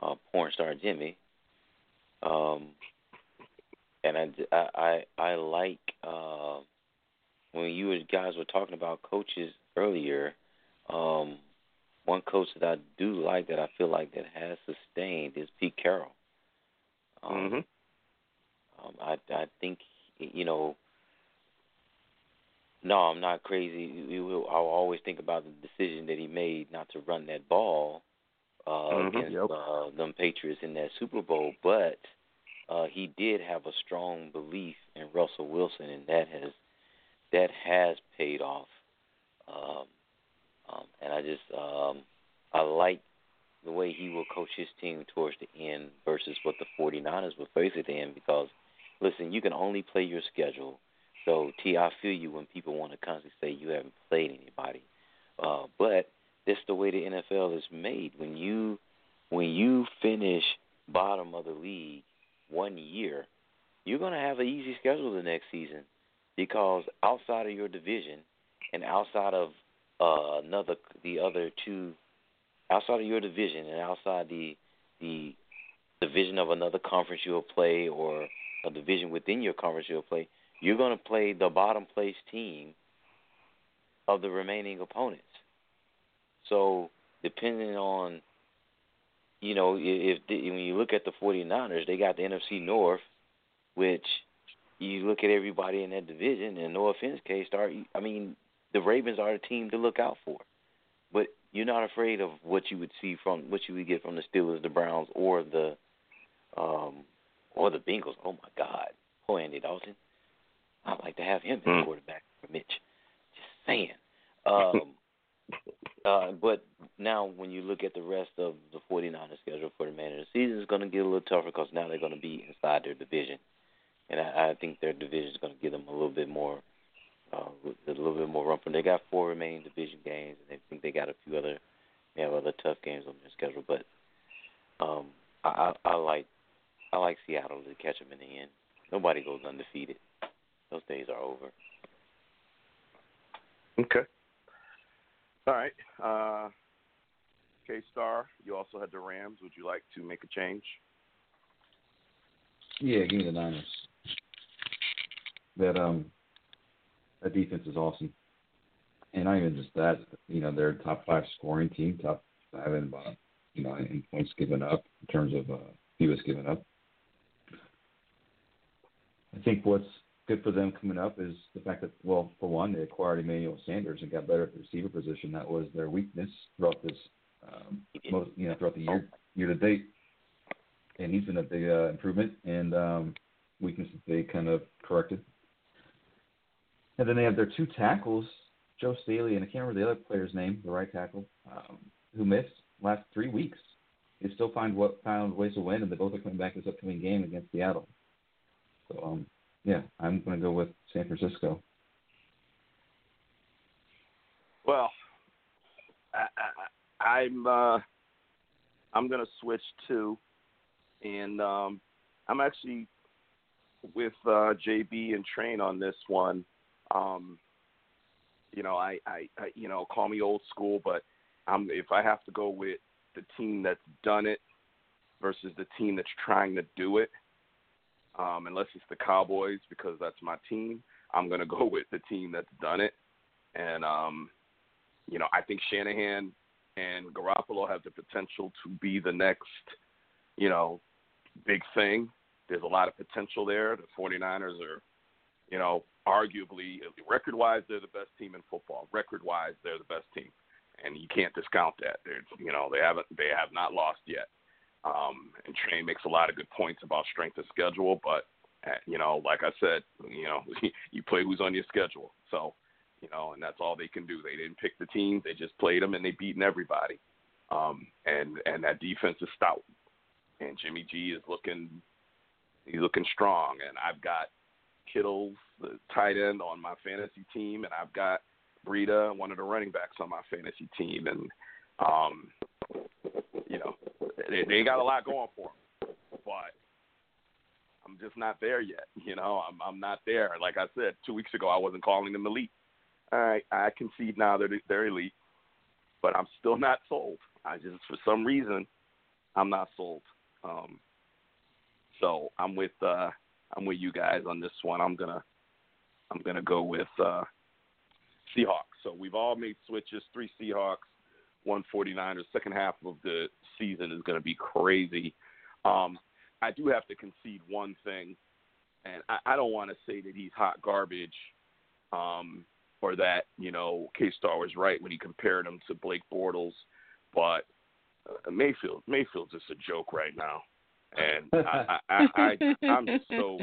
uh, porn star Jimmy. Um, and I, I I I like uh, when you guys were talking about coaches earlier. Um, one coach that I do like that I feel like that has sustained is Pete Carroll. Um, mm-hmm. um, I I think you know. No, I'm not crazy. I'll always think about the decision that he made not to run that ball uh, mm-hmm. against yep. uh, them Patriots in that Super Bowl, but uh, he did have a strong belief in Russell Wilson, and that has that has paid off. Um, um, and I just um, I like the way he will coach his team towards the end versus what the 49ers will face at the end because listen, you can only play your schedule. So T, I feel you when people want to constantly say you haven't played anybody, uh, but this the way the NFL is made. When you when you finish bottom of the league one year, you're gonna have an easy schedule the next season because outside of your division and outside of uh, another the other two outside of your division and outside the the division of another conference you'll play or a division within your conference you'll play, you're going to play the bottom place team of the remaining opponents. So, depending on you know, if, if when you look at the 49ers, they got the NFC North, which you look at everybody in that division, and no offense, K Star, I mean, the Ravens are the team to look out for. But you're not afraid of what you would see from what you would get from the Steelers, the Browns, or the um or the Bengals. Oh my God, poor Andy Dalton. I'd like to have him as mm. quarterback for Mitch. Just saying. Um, uh, but now when you look at the rest of the 49ers schedule for the remainder of the season, it's going to get a little tougher because now they're going to be inside their division, and I, I think their division is going to give them a little bit more uh, a little bit more room. They got four remaining division games, and they think they got a few other, they have other tough games on their schedule. But um, I, I, I like, I like Seattle to catch them in the end. Nobody goes undefeated. Those days are over. Okay. All right. Uh, K Star, you also had the Rams. Would you like to make a change? Yeah, give me the Niners. That um that defense is awesome. And not even just that, you know, they're a top five scoring team, top five in uh, you know, in points given up in terms of uh he was given up. I think what's good for them coming up is the fact that, well, for one, they acquired Emmanuel Sanders and got better at the receiver position. That was their weakness throughout this, um, most, you know, throughout the year year to date. And he's been a big uh, improvement and um, weakness that they kind of corrected. And then they have their two tackles, Joe Staley, and I can't remember the other player's name, the right tackle, um, who missed last three weeks. They still find what found ways to win, and they both are coming back this upcoming game against Seattle. So, um, yeah, I'm going to go with San Francisco. Well, I, I, I'm uh, I'm going to switch to, and um, I'm actually with uh, JB and Train on this one. Um, you know, I, I, I, you know, call me old school, but I'm if I have to go with the team that's done it versus the team that's trying to do it. Um, unless it's the Cowboys because that's my team, I'm gonna go with the team that's done it. And um, you know, I think Shanahan and Garoppolo have the potential to be the next, you know, big thing. There's a lot of potential there. The 49ers are, you know, arguably record-wise they're the best team in football. Record-wise they're the best team, and you can't discount that. They're, you know, they haven't they have not lost yet. Um, and Trey makes a lot of good points about strength of schedule, but uh, you know, like I said, you know, you play who's on your schedule. So, you know, and that's all they can do. They didn't pick the team; they just played them, and they beaten everybody. Um, and and that defense is stout, and Jimmy G is looking he's looking strong. And I've got Kittles, the tight end, on my fantasy team, and I've got Breida, one of the running backs, on my fantasy team. And um, you know, they, they got a lot going for them, but I'm just not there yet. You know, I'm I'm not there. Like I said two weeks ago, I wasn't calling them elite. All right, I concede now that they're elite, but I'm still not sold. I just for some reason I'm not sold. Um, so I'm with uh, I'm with you guys on this one. I'm gonna I'm gonna go with uh, Seahawks. So we've all made switches. Three Seahawks, one 49ers. Second half of the season is going to be crazy. Um, I do have to concede one thing, and I, I don't want to say that he's hot garbage, um, or that you know K Star was right when he compared him to Blake Bortles, but uh, Mayfield Mayfield's just a joke right now and I, I, I, I'm so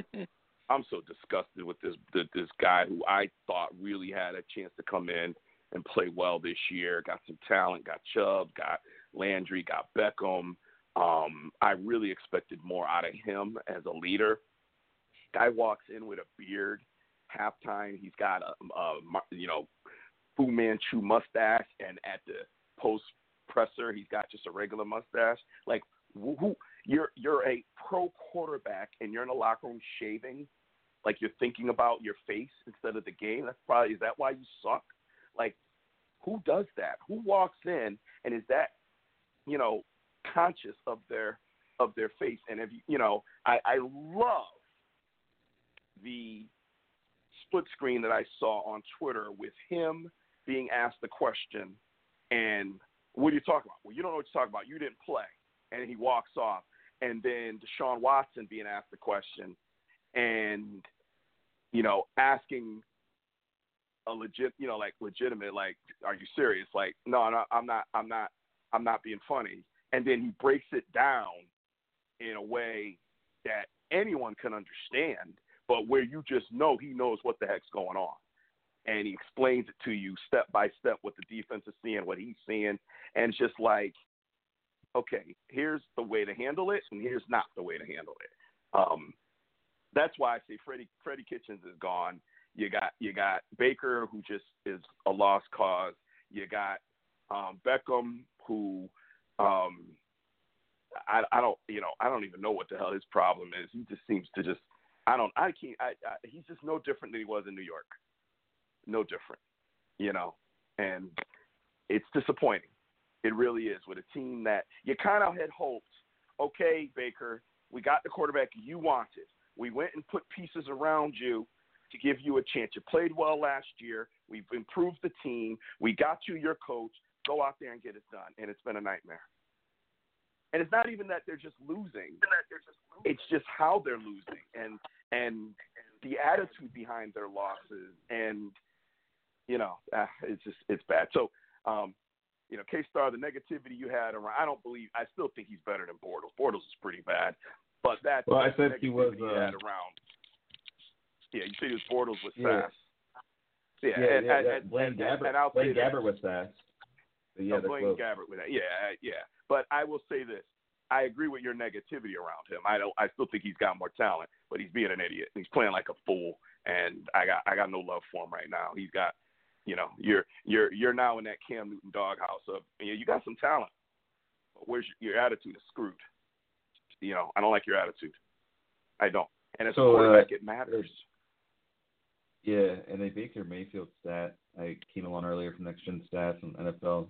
I'm so disgusted with this this guy who I thought really had a chance to come in and play well this year. Got some talent, got Chubb, got Landry, got Beckham. Um, I really expected more out of him as a leader. Guy walks in with a beard. Halftime, he's got a, a you know Fu Manchu mustache, and at the post presser, he's got just a regular mustache. Like who you're you're a pro quarterback and you're in the locker room shaving, like you're thinking about your face instead of the game. That's probably is that why you suck? Like, who does that? Who walks in and is that, you know, conscious of their of their face? And if you know, I, I love the split screen that I saw on Twitter with him being asked the question and what are you talking about? Well, you don't know what you're talking about. You didn't play. And he walks off and then Deshaun Watson being asked the question and you know asking a legit you know like legitimate like are you serious like no, no I'm not I'm not I'm not being funny and then he breaks it down in a way that anyone can understand but where you just know he knows what the heck's going on and he explains it to you step by step what the defense is seeing what he's seeing and it's just like okay, here's the way to handle it, and here's not the way to handle it. Um, that's why I say Freddie Freddie Kitchens is gone. You got you got Baker who just is a lost cause. You got um, Beckham who um, I, I don't you know I don't even know what the hell his problem is. He just seems to just I don't I can't I, I he's just no different than he was in New York. No different, you know, and it's disappointing. It really is with a team that you kind of had hoped. Okay, Baker, we got the quarterback you wanted. We went and put pieces around you to give you a chance. You played well last year. We've improved the team. We got you your coach. Go out there and get it done. And it's been a nightmare. And it's not even that they're just losing. It's just how they're losing and and the attitude behind their losses and you know, uh, it's just it's bad. So um, you know, K Star, the negativity you had around, I don't believe, I still think he's better than Bortles. Bortles is pretty bad, but that well, I said he was uh, around. Yeah, you see his Bortles was yeah. fast. Yeah, yeah, and, yeah, and, yeah. and, Blaine and, Gabbert, and I'll Blaine Gabbert was fast. But yeah, no, Blaine close. Gabbert with that. Yeah, yeah. But I will say this: I agree with your negativity around him. I don't. I still think he's got more talent, but he's being an idiot. He's playing like a fool, and I got I got no love for him right now. He's got you know, you're you're you're now in that Cam Newton doghouse of you, know, you got some talent, but where's your, your attitude is screwed. You know, I don't like your attitude. I don't. And as so, a quarterback, uh, it matters. Yeah, and they a Baker Mayfield stat I came along earlier from Next Gen Stats and NFL.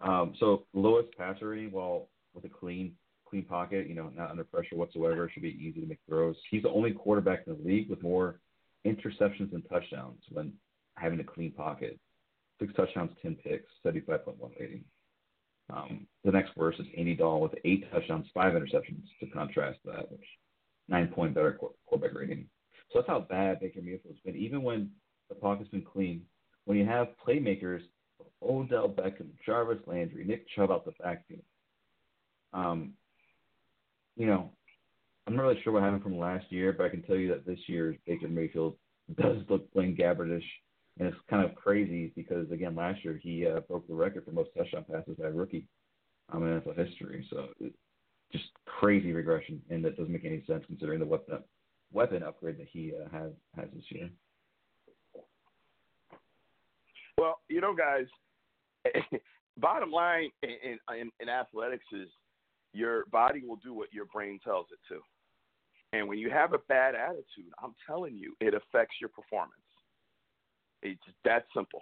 Um, so lowest passer rating while with a clean clean pocket, you know, not under pressure whatsoever. Should be easy to make throws. He's the only quarterback in the league with more interceptions and touchdowns when having a clean pocket. Six touchdowns, ten picks, seventy-five point one rating. Um, the next worst is Andy Dalton with eight touchdowns, five interceptions. To contrast that, which nine point better quarterback rating. So that's how bad Baker Mayfield's been. Even when the pocket's been clean, when you have playmakers, Odell Beckham, Jarvis Landry, Nick Chubb out the backfield, um, you know, I'm not really sure what happened from last year, but I can tell you that this year's Baker Mayfield does look Blaine Gabbert-ish, and it's kind of crazy because again, last year he uh, broke the record for most touchdown passes by a rookie um, in NFL history. So it, just crazy regression, and that doesn't make any sense considering the weapon weapon upgrade that he uh, has has this year. Well, you know, guys, bottom line in, in, in athletics is your body will do what your brain tells it to. And when you have a bad attitude, I'm telling you, it affects your performance. It's that simple.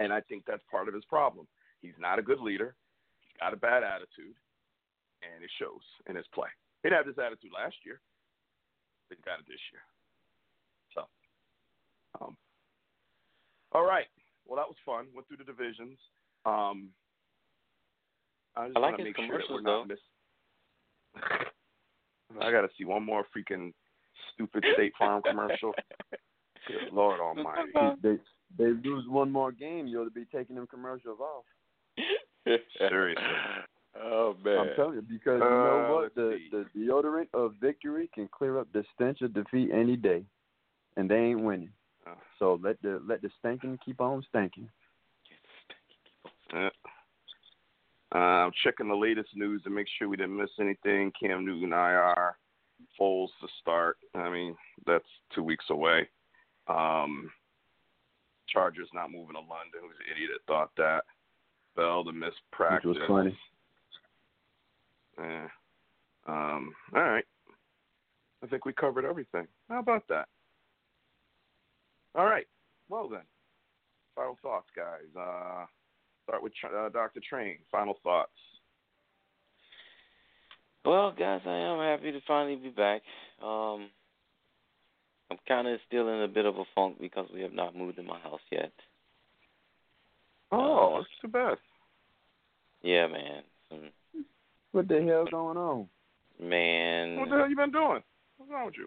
And I think that's part of his problem. He's not a good leader. He's got a bad attitude, and it shows in his play. He have this attitude last year. He got it this year. So, um, all right. Well, that was fun. Went through the divisions. Um, I, I like his commercials sure though. Miss- I got to see one more freaking stupid State Farm commercial. Good Lord Almighty! They they lose one more game, you'll be taking them commercials off. Seriously. Oh man! I'm telling you because you Uh, know what the see. the deodorant of victory can clear up the stench of defeat any day, and they ain't winning. Uh. So let the let the stinking keep on stinking. Uh, I'm checking the latest news to make sure we didn't miss anything. Cam Newton IR, Foles to start. I mean, that's two weeks away. Um, Chargers not moving to London. Who's the idiot that thought that? Bell to miss practice. Which was funny. Yeah. Um, all right. I think we covered everything. How about that? All right. Well then, final thoughts, guys. Uh, start with uh, Dr. Train. Final thoughts. Well, guys, I am happy to finally be back. Um, I'm kind of still in a bit of a funk because we have not moved in my house yet. Oh, Uh, that's too bad. Yeah, man. Some, What the hell going on? man, What the hell you been doing? What's wrong with you?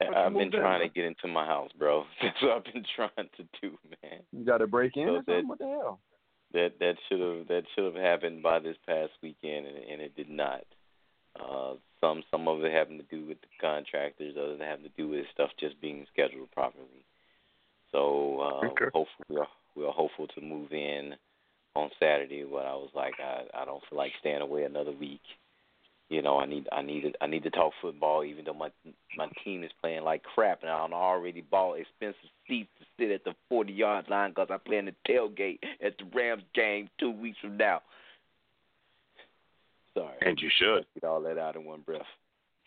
Why'd you I've been trying bro? to get into my house, bro. That's what I've been trying to do, man. You got to break in So that- What the hell? That that should have that should have happened by this past weekend, and, and it did not. Uh, some some of it having to do with the contractors, others having to do with stuff just being scheduled properly. So uh, Okay. hopefully we are we are hopeful to move in on Saturday. But I was like, I I don't feel like staying away another week. You know, I need I need I need to talk football, even though my my team is playing like crap, and I already bought expensive seats to sit at the forty yard line because I plan the tailgate at the Rams game two weeks from now. Sorry, And you should. get all that out in one breath.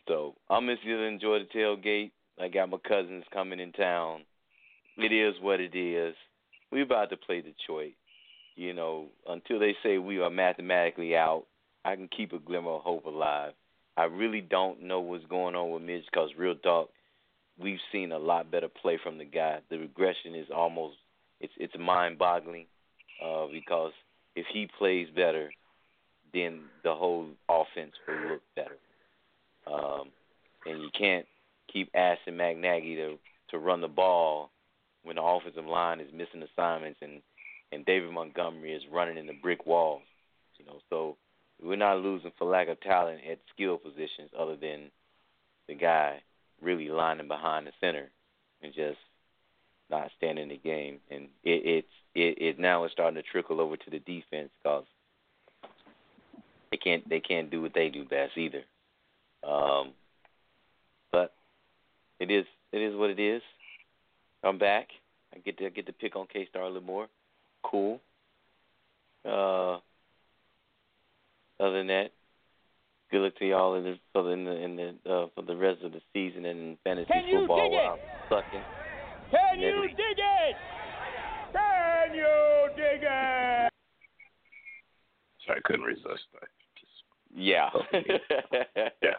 So I'm just gonna enjoy the tailgate. I got my cousins coming in town. It is what it is. We about to play Detroit. You know, until they say we are mathematically out, I can keep a glimmer of hope alive. I really don't know what's going on with Mitch because real talk, we've seen a lot better play from the guy. The regression is almost it's it's mind boggling uh, because if he plays better, then the whole offense will look better. Um, and you can't keep asking Matt Nagy to to run the ball when the offensive line is missing assignments and and David Montgomery is running into brick walls. You know, so we're not losing for lack of talent at skill positions, other than the guy really lining behind the center and just not standing the game. And it it's it, it now is starting to trickle over to the defense because they can't they can't do what they do best either. Um, but it is it is what it is. I'm back. I get to I get to pick on K Star a little more. Cool. Uh, other than that, good luck to y'all in the for the in the, in the uh, for the rest of the season and in fantasy Can you football. dig while it? I'm sucking. Can you Never- dig it? Can you dig it? Sorry, I couldn't resist. I just Yeah. yeah.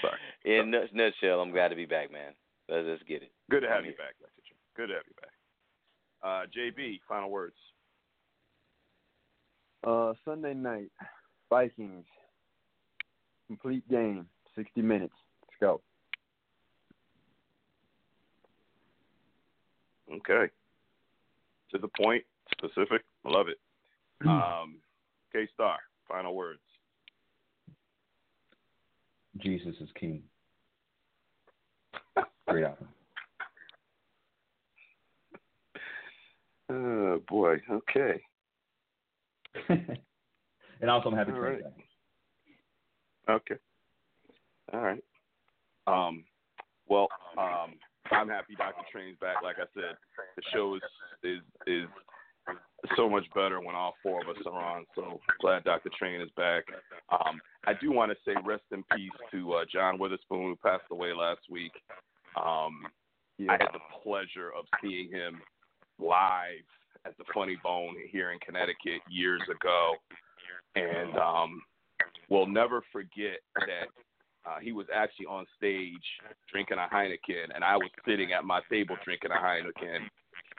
Sorry. In a nutshell, I'm glad to be back, man. Let's, let's get it. Good to have you back, Dr. Good to have you back. Uh, JB, final words. Uh, Sunday night, Vikings, complete game, 60 minutes. Let's go. Okay. To the point, specific. Love it. Um, K Star, final words. Jesus is king. Great album. Oh boy. Okay. and also, I'm happy All to right. back. Okay. All right. Um. Well, um, I'm happy Dr. Train's back. Like I said, the show is is is so much better when all four of us are on. So glad Dr. Train is back. Um, I do want to say rest in peace to uh, John Witherspoon, who passed away last week. Um, Yeah. I had the pleasure of seeing him live at the Funny Bone here in Connecticut years ago, and um, we'll never forget that uh, he was actually on stage drinking a Heineken, and I was sitting at my table drinking a Heineken.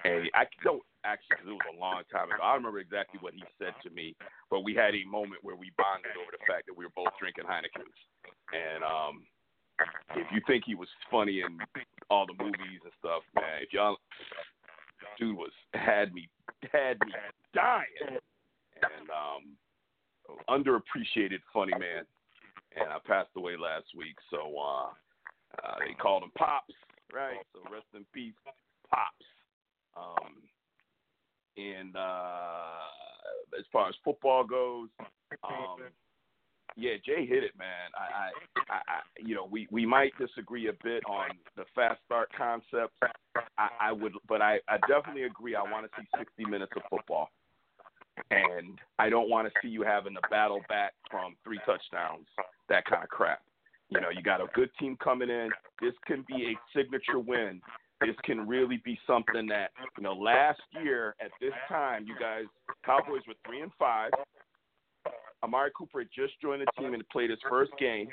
And I don't actually, because it was a long time ago. I don't remember exactly what he said to me, but we had a moment where we bonded over the fact that we were both drinking Heinekens. And um, if you think he was funny in all the movies and stuff, man, if y'all, dude was had me had me dying, and um, underappreciated funny man. And I passed away last week, so uh, uh, they called him Pops, right? So rest in peace, Pops. Um, and uh, as far as football goes, um, yeah, Jay hit it, man. I, I, I, you know, we we might disagree a bit on the fast start concept. I, I would, but I, I definitely agree. I want to see 60 minutes of football, and I don't want to see you having to battle back from three touchdowns, that kind of crap. You know, you got a good team coming in. This can be a signature win. This can really be something that, you know, last year at this time, you guys, Cowboys were three and five. Amari Cooper had just joined the team and played his first game,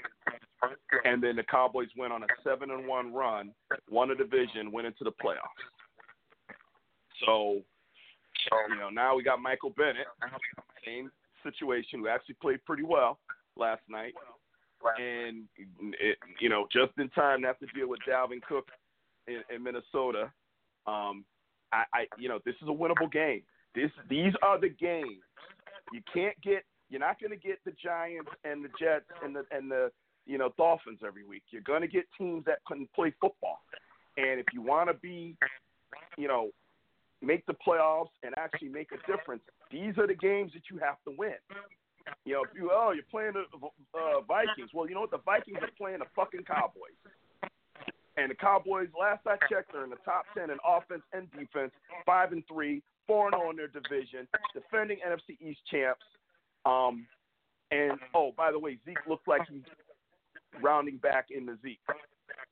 and then the Cowboys went on a seven and one run, won a division, went into the playoffs. So, you know, now we got Michael Bennett, same situation, who actually played pretty well last night, and it, you know, just in time not to deal with Dalvin Cook in, in Minnesota. Um, I, I, you know, this is a winnable game. This, these are the games. You can't get. You're not going to get the Giants and the Jets and the and the you know Dolphins every week. You're going to get teams that can play football. And if you want to be, you know, make the playoffs and actually make a difference, these are the games that you have to win. You know, if you oh you're playing the uh, Vikings, well you know what the Vikings are playing the fucking Cowboys. And the Cowboys, last I checked, are in the top ten in offense and defense, five and three, four and zero in their division, defending NFC East champs. Um, and oh, by the way, Zeke looks like he's rounding back into Zeke.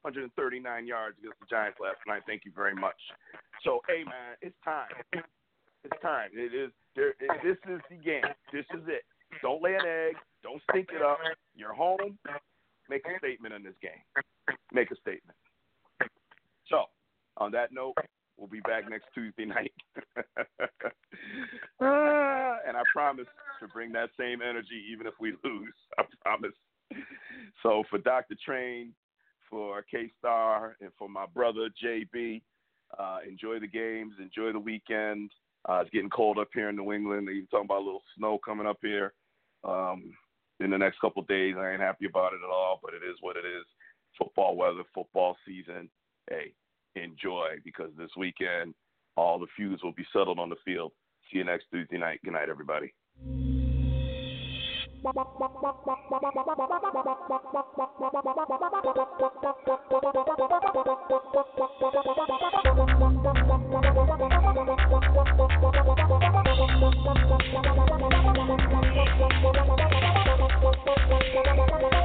139 yards against the Giants last night. Thank you very much. So, hey man, it's time. It's time. It is. There. It, this is the game. This is it. Don't lay an egg. Don't stink it up. You're home. Make a statement in this game. Make a statement. So, on that note, we'll be back next Tuesday night. Ah, and I promise to bring that same energy even if we lose. I promise. So, for Dr. Train, for K Star, and for my brother JB, uh, enjoy the games, enjoy the weekend. Uh, it's getting cold up here in New England. You're talking about a little snow coming up here um, in the next couple days. I ain't happy about it at all, but it is what it is. Football weather, football season. Hey, enjoy because this weekend all the feuds will be settled on the field. See you next Tuesday night. Good night, everybody.